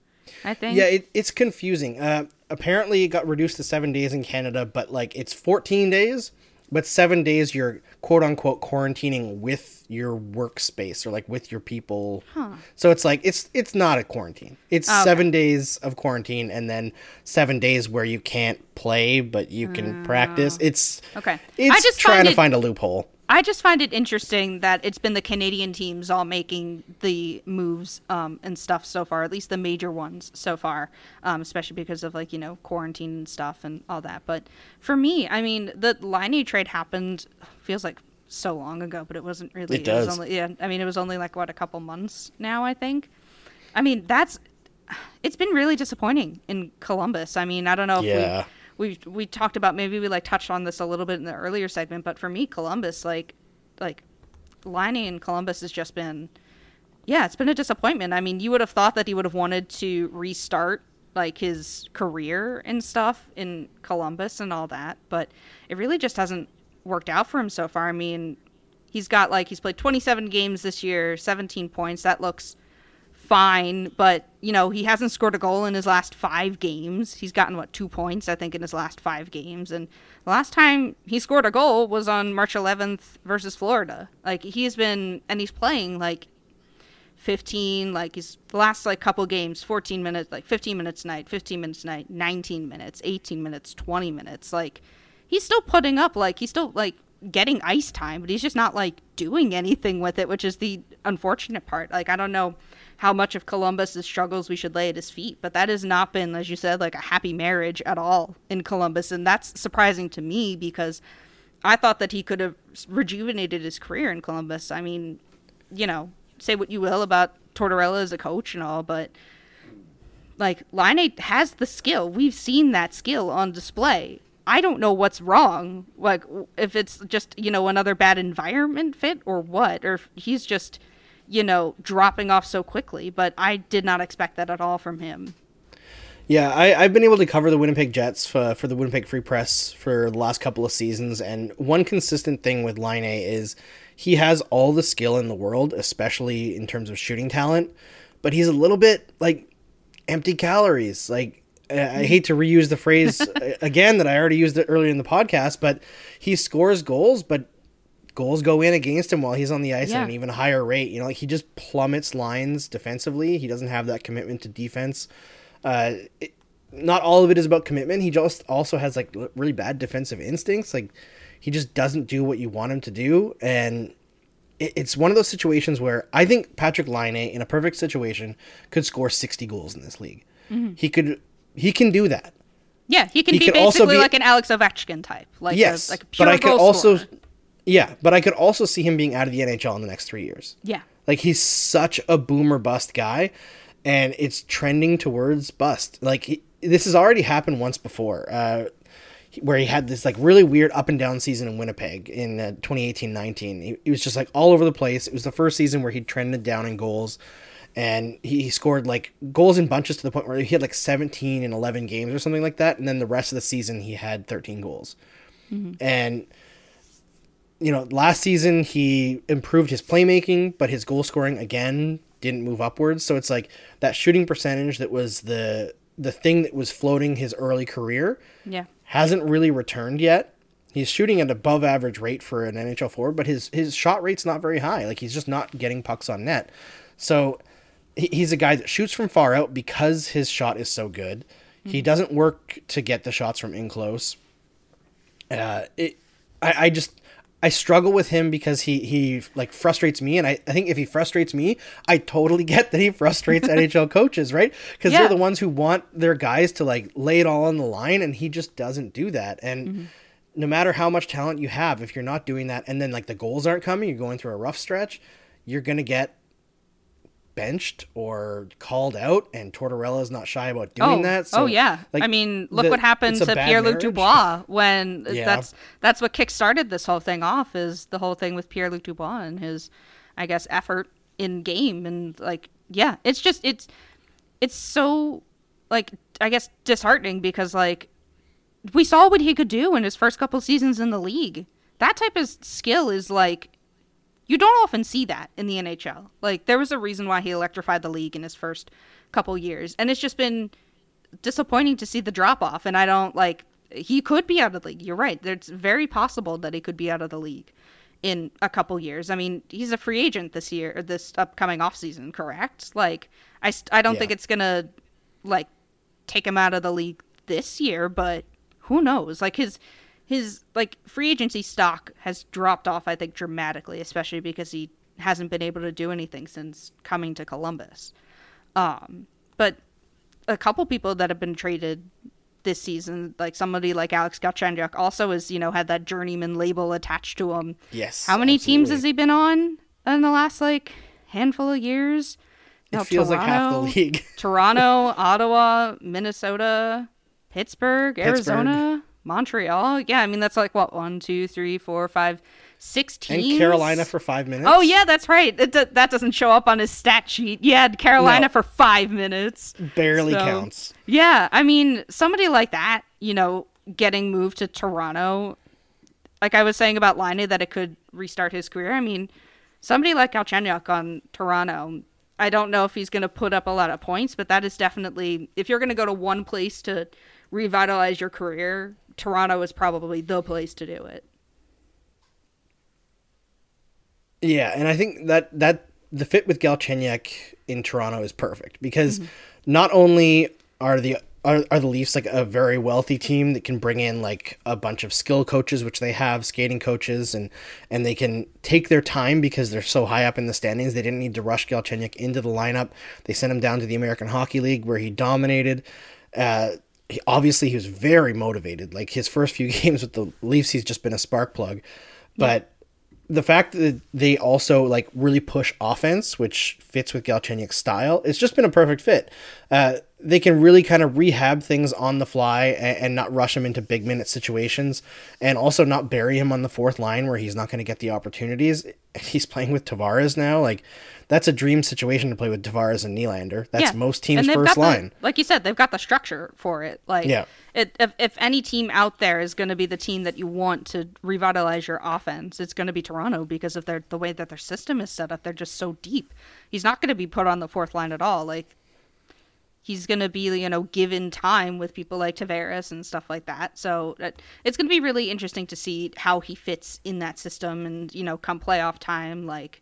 I think. Yeah, it, it's confusing. Uh, apparently, it got reduced to seven days in Canada, but like it's 14 days, but seven days you're quote unquote quarantining with your workspace or like with your people. So it's like it's it's not a quarantine. It's okay. seven days of quarantine and then seven days where you can't play but you can mm. practice. It's. Okay. It's I just trying find to it- find a loophole. I just find it interesting that it's been the Canadian teams all making the moves um, and stuff so far, at least the major ones so far, um, especially because of like you know quarantine and stuff and all that. But for me, I mean, the Laine trade happened feels like so long ago, but it wasn't really. It does. Was only, yeah, I mean, it was only like what a couple months now, I think. I mean, that's it's been really disappointing in Columbus. I mean, I don't know if Yeah. we we we talked about maybe we like touched on this a little bit in the earlier segment, but for me, Columbus, like like Laine in Columbus has just been yeah, it's been a disappointment. I mean, you would have thought that he would have wanted to restart like his career and stuff in Columbus and all that, but it really just hasn't worked out for him so far. I mean, he's got like he's played 27 games this year, 17 points. That looks fine, but you know, he hasn't scored a goal in his last 5 games. He's gotten what 2 points I think in his last 5 games and the last time he scored a goal was on March 11th versus Florida. Like he's been and he's playing like 15 like he's the last like couple games 14 minutes like 15 minutes night 15 minutes night 19 minutes 18 minutes 20 minutes like he's still putting up like he's still like getting ice time but he's just not like doing anything with it which is the unfortunate part like i don't know how much of columbus's struggles we should lay at his feet but that has not been as you said like a happy marriage at all in columbus and that's surprising to me because I thought that he could have rejuvenated his career in Columbus. I mean, you know, say what you will about Tortorella as a coach and all, but like Laine has the skill. We've seen that skill on display. I don't know what's wrong. Like if it's just, you know, another bad environment fit or what, or he's just, you know, dropping off so quickly, but I did not expect that at all from him. Yeah, I, I've been able to cover the Winnipeg Jets for, for the Winnipeg Free Press for the last couple of seasons, and one consistent thing with Laine is he has all the skill in the world, especially in terms of shooting talent, but he's a little bit like empty calories. Like I hate to reuse the phrase again that I already used it earlier in the podcast, but he scores goals, but goals go in against him while he's on the ice Yeah. at an even higher rate. You know, like he just plummets lines defensively. He doesn't have that commitment to defense. Uh, it, not all of it is about commitment. He just also has like really bad defensive instincts. Like he just doesn't do what you want him to do, and it, it's one of those situations where I think Patrik Laine in a perfect situation could score sixty goals in this league. He could. He can do that. Yeah, he can He be also basically be- like an Alex Ovechkin type, like yes, a, like a pure but I could also, scorer. Yeah, but I could also see him being out of the NHL in the next three years. yeah. Like he's such a boomer bust guy, and it's trending towards bust. Like he, this has already happened once before, uh, where he had this like really weird up and down season in Winnipeg in uh, 2018-19. He, he was just like all over the place. It was the first season where he trended down in goals, and he, he scored like goals in bunches to the point where he had like 17 in 11 games or something like that. And then the rest of the season he had 13 goals, and you know, last season he improved his playmaking, but his goal scoring again didn't move upwards. So it's like that shooting percentage that was the the thing that was floating his early career Yeah. hasn't really returned yet. He's shooting at an above average rate for an NHL forward, but his his shot rate's not very high. Like he's just not getting pucks on net. So he's a guy that shoots from far out because his shot is so good. He doesn't work to get the shots from in close. Uh, it, I, I just I struggle with him because he he like frustrates me, and I, I think if he frustrates me, I totally get that he frustrates NHL coaches, right? Because Yeah. they're the ones who want their guys to like lay it all on the line, and he just doesn't do that. And mm-hmm. no matter how much talent you have, if you're not doing that, and then like the goals aren't coming, you're going through a rough stretch, you're gonna get benched or called out, and Tortorella is not shy about doing oh, that. Oh, so, oh yeah. like, I mean, look the- what happened to Pierre Luc. Dubois when Yeah. that's that's what kick-started this whole thing off is the whole thing with Pierre Luc Dubois and his, I guess, effort in game and like yeah, it's just it's it's so like I guess disheartening because like we saw what he could do in his first couple seasons in the league. That type of skill is like you don't often see that in the NHL. Like there was a reason why he electrified the league in his first couple years, and it's just been disappointing to see the drop off. And I don't like he could be out of the league. You're right. It's very possible that he could be out of the league in a couple years. I mean, he's a free agent this year, or this upcoming off season, correct? Like, I, I don't Yeah. think it's gonna like take him out of the league this year, but who knows? Like his his like free agency stock has dropped off, I think, dramatically, especially because he hasn't been able to do anything since coming to Columbus. Um, but a couple people that have been traded this season, like somebody like Alex Galchenyuk, also has you know had that journeyman label attached to him. Yes. How many teams has he been on in the last like handful of years? It No, feels like half the league. Toronto, Ottawa, Minnesota, Pittsburgh, Arizona, Montreal. Yeah, I mean that's like what one, two, three, four, five, six and. Carolina for five minutes. Oh yeah, that's right. It, d- that doesn't show up on his stat sheet. Yeah, Carolina No. for five minutes. barely So- counts. Yeah, I mean, somebody like that, you know, getting moved to Toronto, like I was saying about Laine, that it could restart his career. I mean, somebody like Galchenyuk on Toronto, I don't know if he's going to put up a lot of points, but that is definitely, if you're going to go to one place to revitalize your career, Toronto is probably the place to do it. Yeah, and I think that that the fit with Galchenyuk in Toronto is perfect because Mm-hmm. not only are the are, are the Leafs like a very wealthy team that can bring in like a bunch of skill coaches, which they have, skating coaches, and and they can take their time because they're so high up in the standings. They didn't need to rush Galchenyuk into the lineup. They sent him down to the American Hockey League where he dominated. Uh, he, obviously, he was very motivated. Like his first few games with the Leafs, he's just been a spark plug. But the fact that they also like really push offense, which fits with Galchenyuk's style, it's just been a perfect fit. Uh, they can really kind of rehab things on the fly and, and not rush him into big minute situations, and also not bury him on the fourth line where he's not going to get the opportunities. He's playing with Tavares now, like that's a dream situation to play with Tavares and Nylander. That's most teams' first got the- line. like you said, they've got the structure for it. Like, Yeah. it, if, if any team out there is going to be the team that you want to revitalize your offense, it's going to be Toronto because of their the way that their system is set up. They're just so deep. He's not going to be put on the fourth line at all. Like, he's going to be you know given time with people like Tavares and stuff like that. So it's going to be really interesting to see how he fits in that system and you know come playoff time like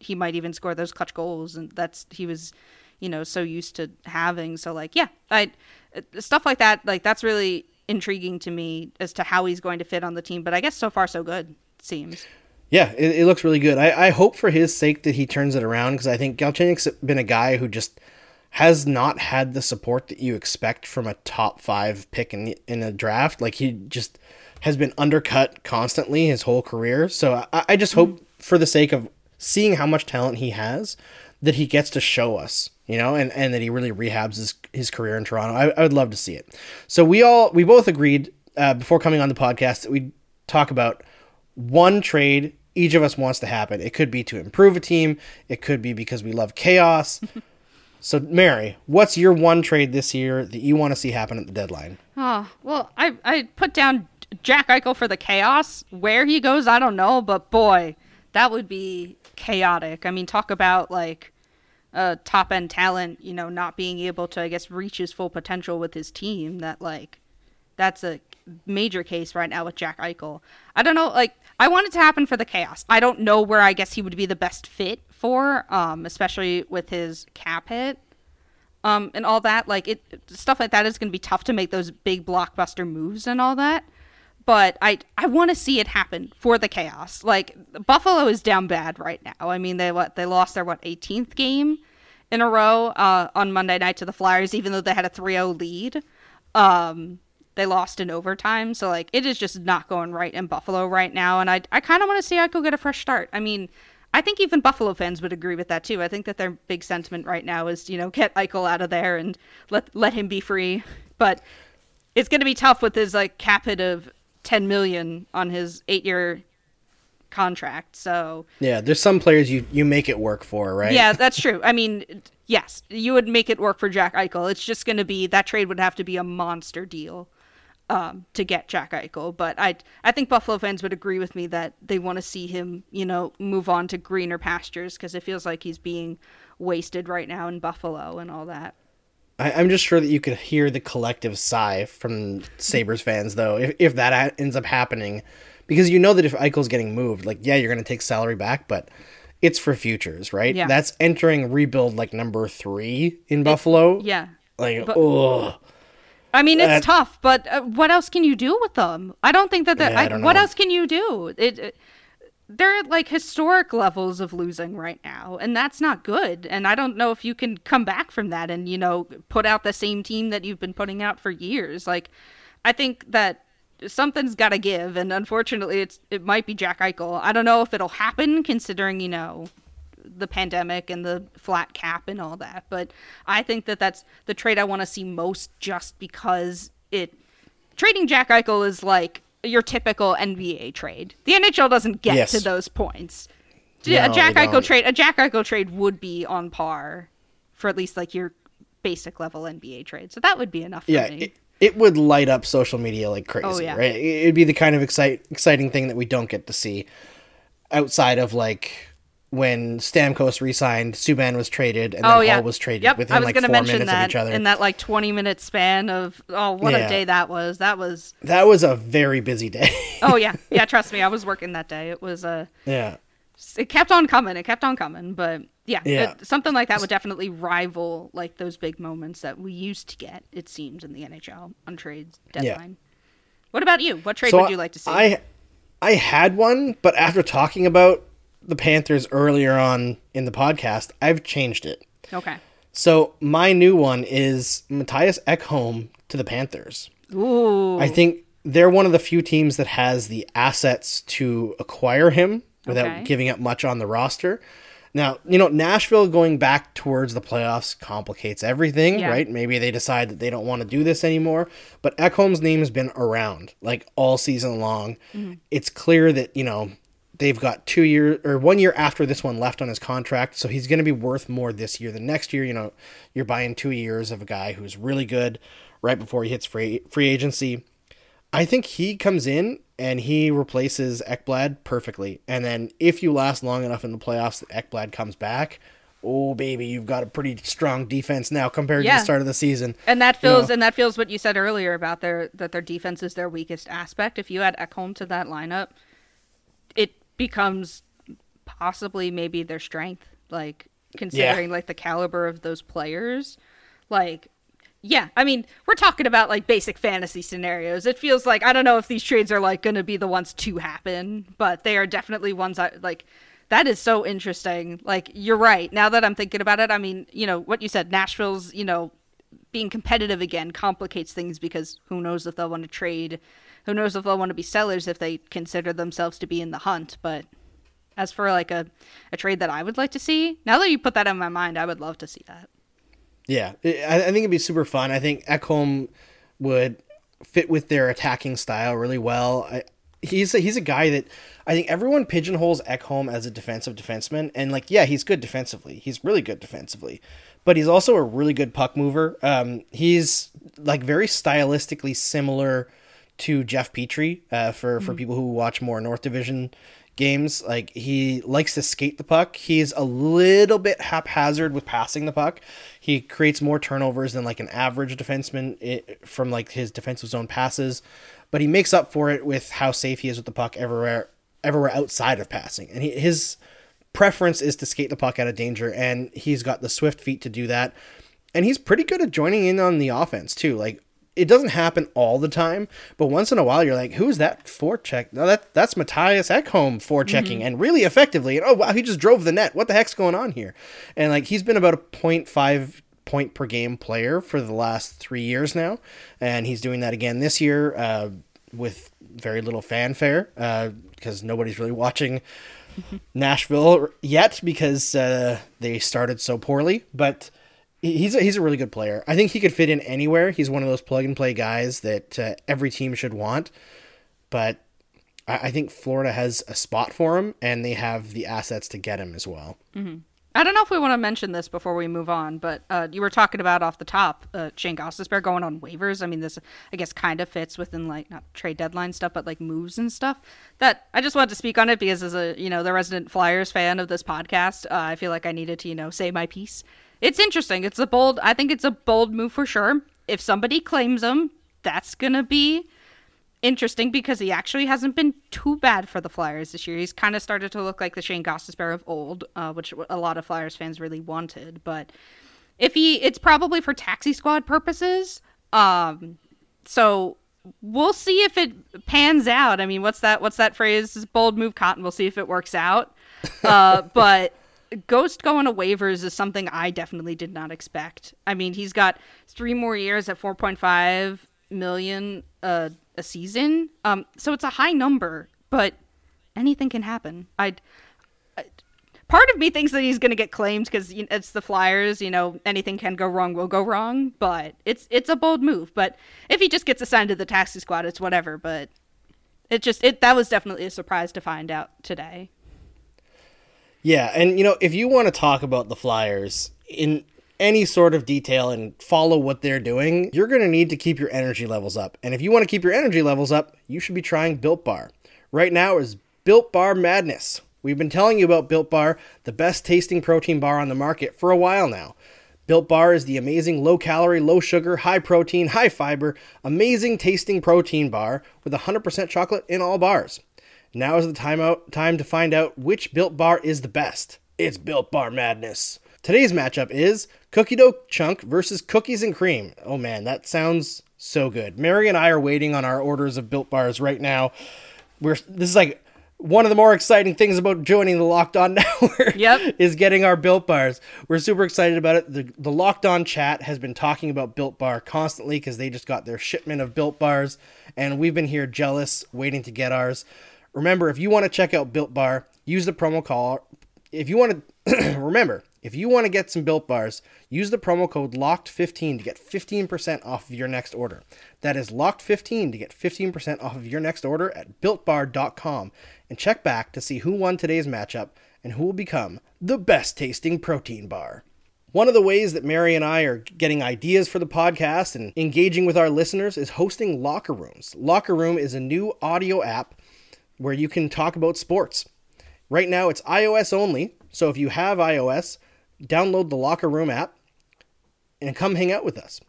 he might even score those clutch goals and that's he was you know so used to having so like yeah i uh, stuff like that like that's really intriguing to me as to how he's going to fit on the team but i guess so far so good seems Yeah, it, it looks really good. I, I hope for his sake that he turns it around because I think Galchenyuk's been a guy who just has not had the support that you expect from a top five pick in in a draft. Like he just has been undercut constantly his whole career. So I, I just hope for the sake of seeing how much talent he has that he gets to show us, you know, and, and that he really rehabs his, his career in Toronto. I, I would love to see it. So we all we both agreed uh, before coming on the podcast that we talk about one trade each of us wants to happen. It could be to improve a team. It could be because we love chaos. so, Mary, what's your one trade this year that you want to see happen at the deadline? oh well i i put down jack eichel for the chaos where he goes i don't know but boy that would be chaotic i mean talk about like uh, top end talent, you know, not being able to, I guess, reach his full potential with his team. That like, that's a major case right now with Jack Eichel. I don't know, like, I want it to happen for the chaos. I don't know where I guess he would be the best fit for, um, especially with his cap hit, um, and all that. Like, it stuff like that is going to be tough to make those big blockbuster moves and all that but I I want to see it happen for the chaos. Like Buffalo is down bad right now. I mean they what they lost their what 18th game in a row uh, on Monday night to the Flyers, even though they had a 3-0 lead. Um, they lost in overtime, so like it is just not going right in Buffalo right now. And I I kind of want to see Eichel get a fresh start. I mean. I think even Buffalo fans would agree with that too. I think that their big sentiment right now is, you know, get Eichel out of there and let let him be free. But it's going to be tough with his like cap hit of 10 million on his eight year contract. So Yeah, there's some players you you make it work for, right? yeah, that's true. I mean, yes, you would make it work for Jack Eichel. It's just going to be that trade would have to be a monster deal um, to get Jack Eichel. But I I think Buffalo fans would agree with me that they want to see him, you know, move on to greener pastures because it feels like he's being wasted right now in Buffalo and all that. I, I'm just sure that you could hear the collective sigh from Sabres fans, though, if, if that ends up happening. Because you know that if Eichel's getting moved, like, yeah, you're going to take salary back, but it's for futures, right? Yeah. That's entering rebuild like number three in Buffalo. Yeah. Like, oh, I mean, it's Uh, tough, but uh, what else can you do with them? I don't think that. they're- Yeah, I I what else can you do? It, it. They're at like historic levels of losing right now, and that's not good. And I don't know if you can come back from that and you know put out the same team that you've been putting out for years. Like, I think that something's got to give, and unfortunately, it's it might be Jack Eichel. I don't know if it'll happen, considering you know the pandemic and the flat cap and all that. But I think that that's the trade I want to see most just because it trading Jack Eichel is like your typical NBA trade. The NHL doesn't get Yes. to those points. No, a Jack Eichel trade a Jack Eichel trade would be on par for at least like your basic level NBA trade. So that would be enough for yeah. me. It, it would light up social media like oh, crazy, Oh, yeah. right? It- It'd be the kind of excite, exciting thing that we don't get to see outside of like when Stamkos resigned, Subban was traded, and then Oh yeah, Hall was traded Yep, within I was like gonna four mention minutes that of each other. in that like twenty minute span of oh what Yeah. a day that was. That was That was a very busy day. oh yeah yeah trust me I was working that day. It was a yeah. it kept on coming. It kept on coming. But yeah, Yeah. it- something like that would definitely rival like those big moments that we used to get. It seems in the NHL on trades deadline. What about you? What trade So would you like to see? I I had one, but after talking about the Panthers earlier on in the podcast, I've changed it. okay. So my new one is Mattias Ekholm to the Panthers. Ooh. I think they're one of the few teams that has the assets to acquire him without Okay. giving up much on the roster. Now, you know, Nashville going back towards the playoffs complicates everything, Yeah. right? Maybe they decide that they don't want to do this anymore. But Ekholm's name has been around like all season long. Mm-hmm. It's clear that, you know, they've got two years or one year after this one left on his contract. So he's going to be worth more this year than next year. You know, you're buying two years of a guy who's really good right before he hits free, free agency. I think he comes in and he replaces Ekblad perfectly. And then if you last long enough in the playoffs that Ekblad comes back, oh baby, you've got a pretty strong defense now compared to the start of the season. and that you know. feels and that feels what you said earlier about their that their defense is their weakest aspect. If you add Ekholm to that lineup, becomes possibly maybe their strength. Like considering like the caliber of those players, like yeah, I mean, we're talking about like basic fantasy scenarios. It feels like I don't know if these trades are like going to be the ones to happen, but they are definitely ones that like. That is so interesting. Like you're right. Now that I'm thinking about it, I mean, you know what you said. Nashville's, you know, being competitive again complicates things because who knows if they'll want to trade, who knows if they'll want to be sellers if they consider themselves to be in the hunt. But as for like a, a trade that I would like to see, now that you put that in my mind, I would love to see that. Yeah, I, think it'd be super fun. I think Ekholm would fit with their attacking style really well. I, he's a, he's a guy that I think everyone pigeonholes Ekholm as a defensive defenseman, and like yeah, he's good defensively. He's really good defensively, but he's also a really good puck mover. Um, he's like very stylistically similar to Jeff Petry uh, for for people who watch more North Division games. Like he likes to skate the puck. He's a little bit haphazard with passing the puck. He creates more turnovers than like an average defenseman i from like his defensive zone passes, but he makes up for it with how safe he is with the puck everywhere everywhere outside of passing. And he, his preference is to skate the puck out of danger, and he's got the swift feet to do that. And he's pretty good at joining in on the offense too. Like it doesn't happen all the time, but once in a while you're like, who's that forecheck? No, that that's Mattias Ekholm forechecking and really effectively. And oh wow, he just drove the net. What the heck's going on here? And like he's been about a 0.5 point per game player for the last three years now, and he's doing that again this year uh, with very little fanfare because nobody's really watching Nashville yet because uh, they started so poorly, but he's a, he's a really good player. I think he could fit in anywhere. He's one of those plug and play guys that uh, every team should want. But I, I think Florida has a spot for him, and they have the assets to get him as well. I don't know if we want to mention this before we move on, but uh, you were talking about off the top uh, Shane Gostisbehere going on waivers. I mean, this I guess kind of fits within like not trade deadline stuff, but like moves and stuff. That I just wanted to speak on it because as a you know the resident Flyers fan of this podcast, uh, I feel like I needed to you know say my piece. It's interesting. It's a bold. I think it's a bold move for sure. If somebody claims him, that's gonna be interesting because he actually hasn't been too bad for the Flyers this year. He's kind of started to look like the Shane Gostisbehere of old, uh, which a lot of Flyers fans really wanted. But if he, it's probably for taxi squad purposes. Um, so we'll see if it pans out. I mean, what's that? What's that phrase? Bold move, Cotton. We'll see if it works out. Uh, but Ghost going to waivers is something I definitely did not expect. I mean, he's got three more years at 4.5 million uh, a season. Um, so it's a high number, but anything can happen. I, I part of me thinks that he's going to get claimed because it's the Flyers. You know, anything can go wrong, will go wrong. But it's it's a bold move. But if he just gets assigned to the taxi squad, it's whatever. But it just it that was definitely a surprise to find out today. Yeah, and you know, if you want to talk about the Flyers in any sort of detail and follow what they're doing, you're going to need to keep your energy levels up. And if you want to keep your energy levels up, you should be trying Built Bar. Right now is Built Bar Madness. We've been telling you about Built Bar, the best tasting protein bar on the market for a while now. Built Bar is the amazing low calorie, low sugar, high protein, high fiber, amazing tasting protein bar with 100% chocolate in all bars. Now is the time out time to find out which Built Bar is the best. It's Built Bar Madness. Today's matchup is Cookie Dough Chunk versus Cookies and Cream. Oh man, that sounds so good. Mary and I are waiting on our orders of Built Bars right now. We're this is like one of the more exciting things about joining the Locked On Network Yep. is getting our Built Bars. We're super excited about it. The, the Locked On chat has been talking about Built Bar constantly because they just got their shipment of Built Bars, and we've been here jealous, waiting to get ours. Remember, if you want to check out Built Bar, use the promo call. If you want to, remember, if you want to get some Built Bars, use the promo code LOCKED15 to get 15% off of your next order. That is LOCKED15 to get 15% off of your next order at BuiltBar.com and check back to see who won today's matchup and who will become the best tasting protein bar. One of the ways that Mary and I are getting ideas for the podcast and engaging with our listeners is hosting Locker Rooms. Locker Room is a new audio app where you can talk about sports. Right now, it's iOS only, so if you have iOS, download the Locker Room app and come hang out with us.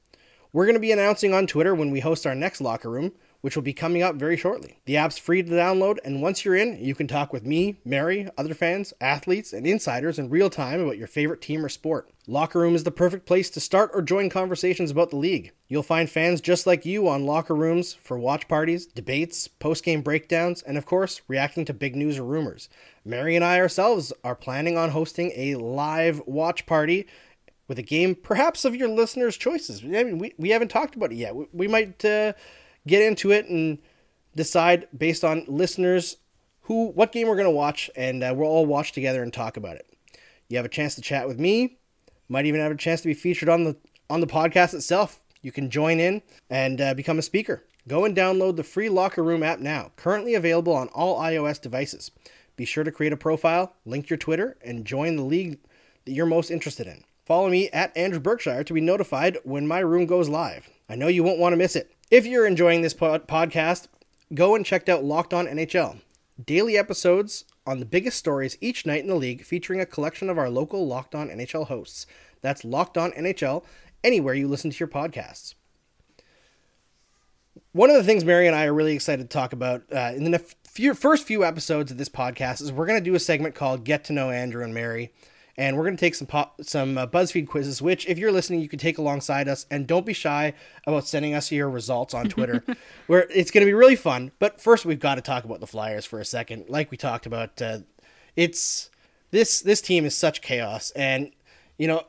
We're going to be announcing on Twitter when we host our next Locker Room, which will be coming up very shortly. The app's free to download, and once you're in, you can talk with me, Mary, other fans, athletes, and insiders in real time about your favorite team or sport. Locker Room is the perfect place to start or join conversations about the league. You'll find fans just like you on Locker Rooms for watch parties, debates, post game breakdowns, and of course, reacting to big news or rumors. Mary and I ourselves are planning on hosting a live watch party with a game perhaps of your listeners' choices. I mean, we, we haven't talked about it yet. We, we might uh, get into it and decide based on listeners who what game we're going to watch, and uh, we'll all watch together and talk about it. You have a chance to chat with me. Might even have a chance to be featured on the on the podcast itself. You can join in and uh, become a speaker. Go and download the free Locker Room app now. Currently available on all iOS devices. Be sure to create a profile, link your Twitter, and join the league that you're most interested in. Follow me at Andrew Berkshire to be notified when my room goes live. I know you won't want to miss it. If you're enjoying this pod- podcast, go and check out Locked On NHL. Daily episodes on the biggest stories each night in the league featuring a collection of our local Locked On NHL hosts. That's Locked On NHL anywhere you listen to your podcasts. One of the things Mary and I are really excited to talk about uh, in the few, first few episodes of this podcast is we're going to do a segment called Get to Know Andrew and Mary. And we're going to take some pop, some uh, BuzzFeed quizzes, which, if you're listening, you can take alongside us. And don't be shy about sending us your results on Twitter, where it's going to be really fun. But first, we've got to talk about the Flyers for a second. Like we talked about, uh, it's this this team is such chaos, and you know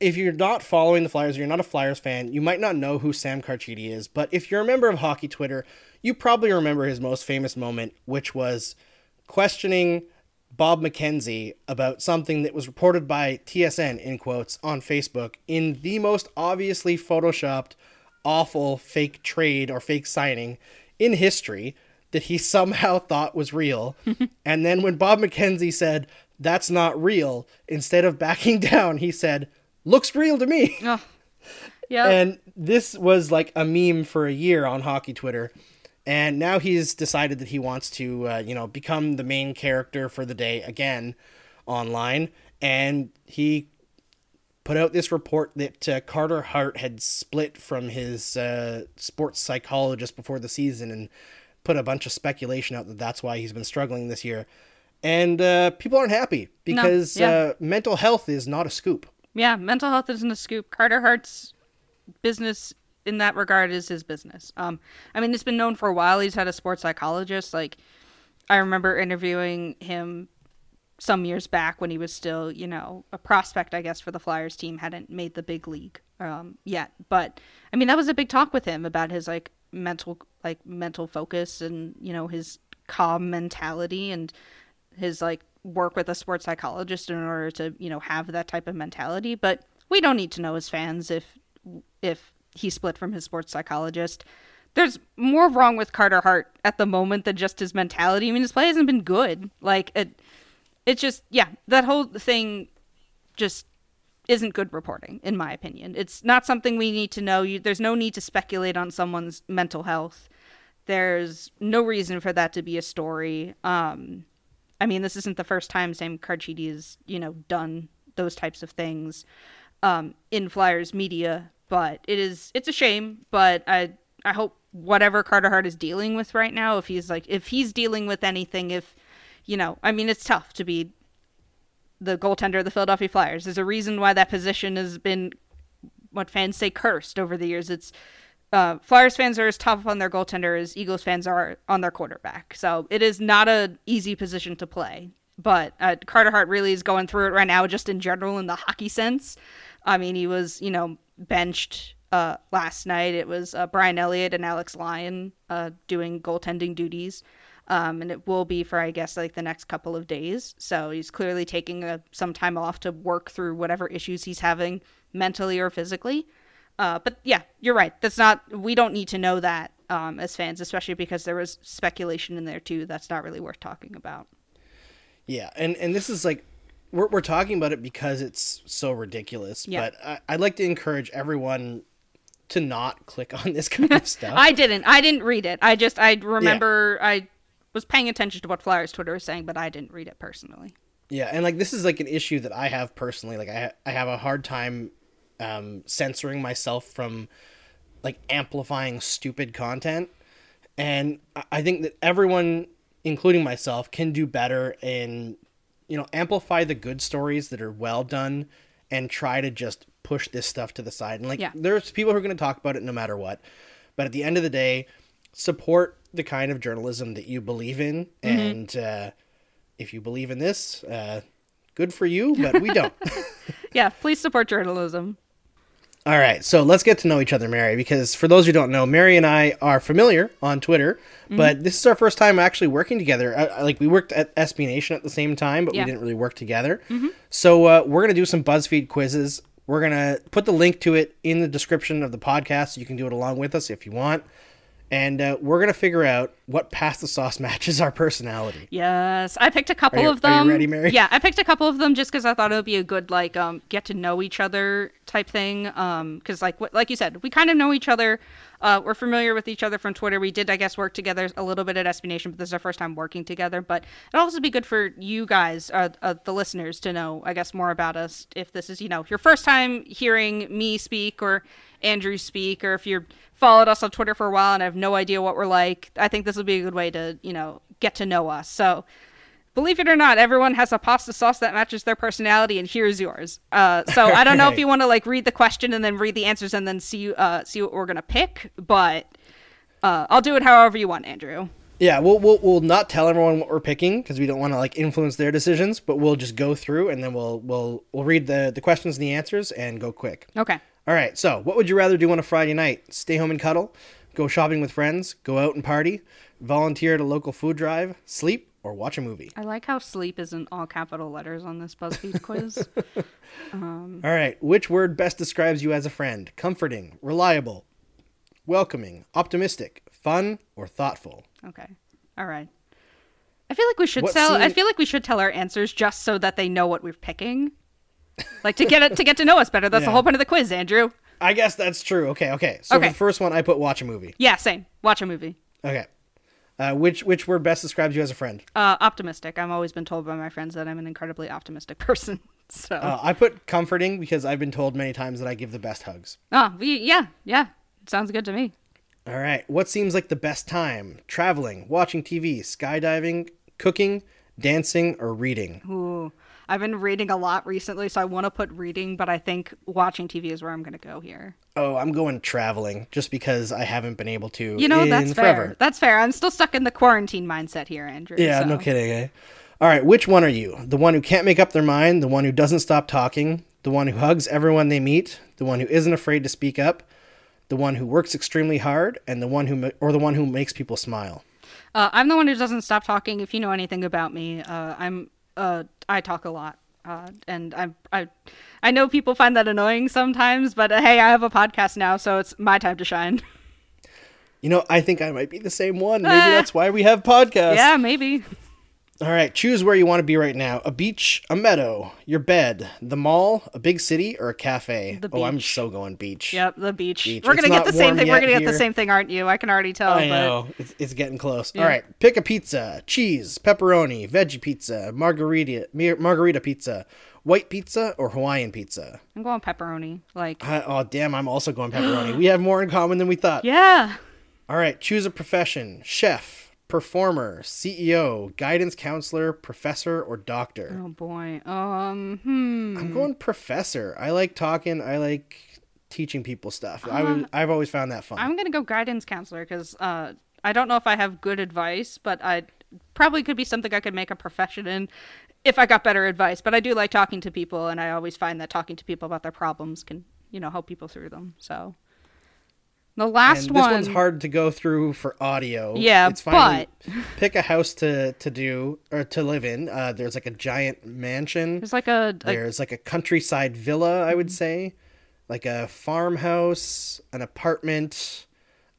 if you're not following the Flyers, or you're not a Flyers fan, you might not know who Sam Carchidi is, but if you're a member of Hockey Twitter, you probably remember his most famous moment, which was questioning Bob McKenzie about something that was reported by TSN, in quotes, on Facebook in the most obviously photoshopped, awful fake trade or fake signing in history. that he somehow thought was real. and then when Bob McKenzie said, that's not real, instead of backing down, he said, looks real to me. Oh. Yeah. And this was like a meme for a year on hockey Twitter. And now he's decided that he wants to, uh, you know, become the main character for the day again online. And he put out this report that uh, Carter Hart had split from his uh, sports psychologist before the season and put a bunch of speculation out that that's why he's been struggling this year. And uh, people aren't happy because yeah. uh, mental health is not a scoop. Yeah, mental health isn't a scoop. Carter Hart's business in that regard is his business. Um, I mean, it's been known for a while. He's had a sports psychologist. Like, I remember interviewing him some years back when he was still, you know, a prospect, I guess, for the Flyers team, hadn't made the big league um, yet. But I mean, that was a big talk with him about his like mental, like mental focus and you know his calm mentality and his like work with a sports psychologist in order to you know have that type of mentality. But we don't need to know as fans if if he split from his sports psychologist. There's more wrong with Carter Hart at the moment than just his mentality. I mean, his play hasn't been good. Like it it's just yeah that whole thing just isn't good reporting in my opinion it's not something we need to know you, there's no need to speculate on someone's mental health there's no reason for that to be a story um i mean this isn't the first time sam carchidi has you know done those types of things um in flyers media but it is it's a shame but i i hope whatever carter hart is dealing with right now if he's like if he's dealing with anything if you know, I mean, it's tough to be the goaltender of the Philadelphia Flyers. There's a reason why that position has been what fans say cursed over the years. It's uh, Flyers fans are as tough on their goaltender as Eagles fans are on their quarterback. So it is not an easy position to play. But uh, Carter Hart really is going through it right now, just in general, in the hockey sense. I mean, he was, you know, benched uh, last night. It was uh, Brian Elliott and Alex Lyon uh, doing goaltending duties um, and it will be for I guess like the next couple of days. So he's clearly taking a, some time off to work through whatever issues he's having mentally or physically. Uh, but yeah, you're right. That's not. We don't need to know that um, as fans, especially because there was speculation in there too. That's not really worth talking about. Yeah, and and this is like we're we're talking about it because it's so ridiculous. Yeah. But I, I'd like to encourage everyone to not click on this kind of stuff. I didn't. I didn't read it. I just I remember I was paying attention to what Flyers Twitter was saying, but I didn't read it personally. Yeah, and like this is like an issue that I have personally. Like I I have a hard time um, censoring myself from like amplifying stupid content, and I- I think that everyone, including myself, can do better in you know amplify the good stories that are well done, and try to just push this stuff to the side. And like Yeah. there's people who are going to talk about it no matter what, but at the end of the day, support the kind of journalism that you believe in, and uh, if you believe in this, uh, good for you, but we don't. Yeah, please support journalism. All right, so let's get to know each other, Mary, because for those who don't know, Mary and I are familiar on Twitter, Mm-hmm. but this is our first time actually working together. Like we worked at SB Nation at the same time, but Yeah. we didn't really work together. So uh, we're gonna do some BuzzFeed quizzes. We're gonna put the link to it in the description of the podcast. So you can do it along with us if you want, and uh, we're gonna figure out what past the sauce matches our personality. Yes, I picked a couple you- of are you them. ready, Mary? Yeah, I picked a couple of them just because I thought it would be a good like um get to know each other type thing. Um, because like what like you said, we kind of know each other. Uh, we're familiar with each other from Twitter. We did, I guess, work together a little bit at SB Nation, but this is our first time working together. But it'll also be good for you guys, uh, uh, the listeners, to know, I guess, more about us. If this is, you know, your first time hearing me speak or Andrew speak, or if you're followed us on Twitter for a while and have no idea what we're like, I think this will be a good way to, you know, get to know us. So believe it or not, everyone has a pasta sauce that matches their personality, and here's yours. Uh, so I don't know if you want to like read the question and then read the answers and then see uh, see what we're gonna pick, but uh, I'll do it however you want, Andrew. Yeah, we'll, we'll we'll not tell everyone what we're picking because we don't want to like influence their decisions, but we'll just go through and then we'll we'll we'll read the the questions and the answers and go quick. Okay. All right. So, what would you rather do on a Friday night? Stay home and cuddle, go shopping with friends, go out and party, volunteer at a local food drive, sleep, or watch a movie? I like how sleep is in all capital letters on this BuzzFeed quiz. Um, all right. Which word best describes you as a friend? Comforting, reliable, welcoming, optimistic, fun, or thoughtful? okay. All right. I feel like we should What tell. I feel like we should tell our answers just so that they know what we're picking, like to get it to get to know us better. That's the whole point of the quiz, Andrew. I guess that's true. Okay, okay. So Okay. for the first one, I put watch a movie. Yeah, same. Watch a movie. Okay. Uh, which which word best describes you as a friend? Uh, optimistic. I've always been told by my friends that I'm an incredibly optimistic person. So, Uh, I put comforting because I've been told many times that I give the best hugs. oh, we, yeah, yeah, sounds good to me. All right. What seems like the best time? Traveling, watching TV, skydiving, cooking, dancing, or reading? Ooh, I've been reading a lot recently, so I want to put reading, but I think watching TV is where I'm going to go here. Oh, I'm going traveling just because I haven't been able to. You know, that's forever. fair. That's fair. I'm still stuck in the quarantine mindset here, Andrew. Yeah, so- no kidding, eh? All right, which one are you? The one who can't make up their mind, the one who doesn't stop talking, the one who hugs everyone they meet, the one who isn't afraid to speak up, the one who works extremely hard, and the one who or the one who makes people smile. Uh, I'm the one who doesn't stop talking. If you know anything about me, uh, I'm uh, I talk a lot, uh, and I I I know people find that annoying sometimes, but uh, hey, I have a podcast now, so it's my time to shine. You know, I think I might be the same one. Maybe Ah. that's why we have podcasts. yeah, maybe. All right, choose where you want to be right now: a beach, a meadow, your bed, the mall, a big city, or a cafe. The beach. Oh, I'm so going beach. Yep, the beach. Beach. We're gonna get the same thing. We're gonna get the same thing, aren't you? I can already tell. I but know it's, it's getting close. Yeah. All right, pick a pizza: cheese, pepperoni, veggie pizza, margarita, margarita pizza, white pizza, or Hawaiian pizza. I'm going pepperoni. Like, I, oh damn, I'm also going pepperoni. we have more in common than we thought. yeah. All right, choose a profession: chef, performer, CEO, guidance counselor, professor, or doctor. Oh boy. Um. Hmm. I'm going professor. I like talking. I like teaching people stuff. I would, I've always found that fun. I'm gonna go guidance counselor because uh, I don't know if I have good advice, but I probably could be something I could make a profession in if I got better advice. But I do like talking to people, and I always find that talking to people about their problems can, you know, help people through them. So the last and this one, one's hard to go through for audio. Yeah, it's fine. to pick a house to to do or to live in. Uh, there's like a giant mansion. there's like a, a There's like a countryside villa, I Mm-hmm. would say, like a farmhouse, an apartment,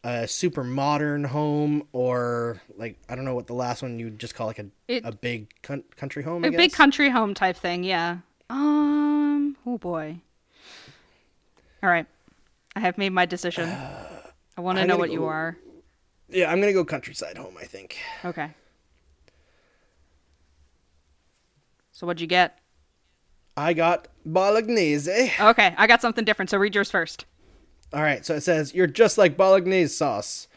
a super modern home, or like I don't know what the last one you would just call like a It- a big coun- country home. A big country home type thing. Yeah. Um. Oh boy. All right, I have made my decision. I want to know what you are. Yeah, I'm gonna go countryside home. I think. Okay. So what'd you get? I got bolognese. Eh? Okay, I got something different. So read yours first. All right, so it says you're just like bolognese sauce.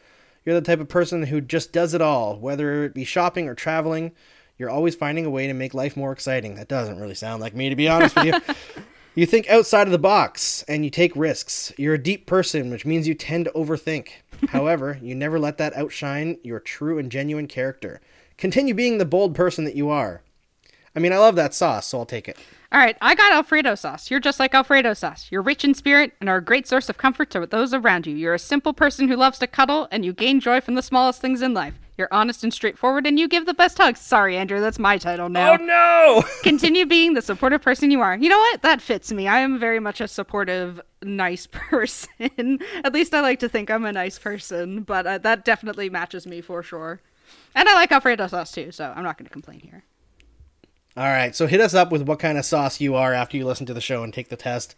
You're the type of person who just does it all, whether it be shopping or traveling. You're always finding a way to make life more exciting. That doesn't really sound like me, to be honest with you. You think outside of the box and you take risks. You're a deep person, which means you tend to overthink. However, you never let that outshine your true and genuine character. Continue being the bold person that you are. I mean, I love that sauce, so I'll take it. All right, I got Alfredo sauce. You're just like Alfredo sauce. You're rich in spirit and are a great source of comfort to those around you. You're a simple person who loves to cuddle and you gain joy from the smallest things in life. You're honest and straightforward and you give the best hugs. Sorry, Andrew, that's my title now. Oh no! Continue being the supportive person you are. You know what? That fits me. I am very much a supportive, nice person. At least I like to think I'm a nice person, but uh, that definitely matches me for sure. And I like Alfredo sauce too, so I'm not going to complain here. All right, so hit us up with what kind of sauce you are after you listen to the show and take the test.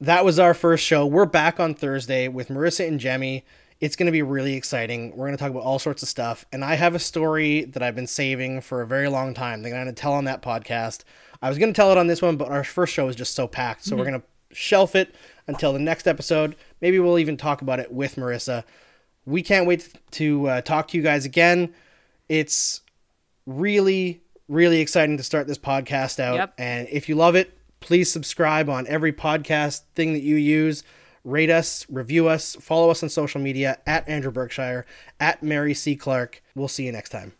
That was our first show. We're back on Thursday with Marissa and Jemmy. It's going to be really exciting. We're going to talk about all sorts of stuff. And I have a story that I've been saving for a very long time. They're going to tell on that podcast. I was going to tell it on this one, but our first show is just so packed. So we're going to shelf it until the next episode. Maybe we'll even talk about it with Marissa. We can't wait to uh, talk to you guys again. It's really, really exciting to start this podcast out. Yep. And if you love it, please subscribe on every podcast thing that you use. Rate us, review us, follow us on social media at Andrew Berkshire, at Mary C. Clarke. We'll see you next time.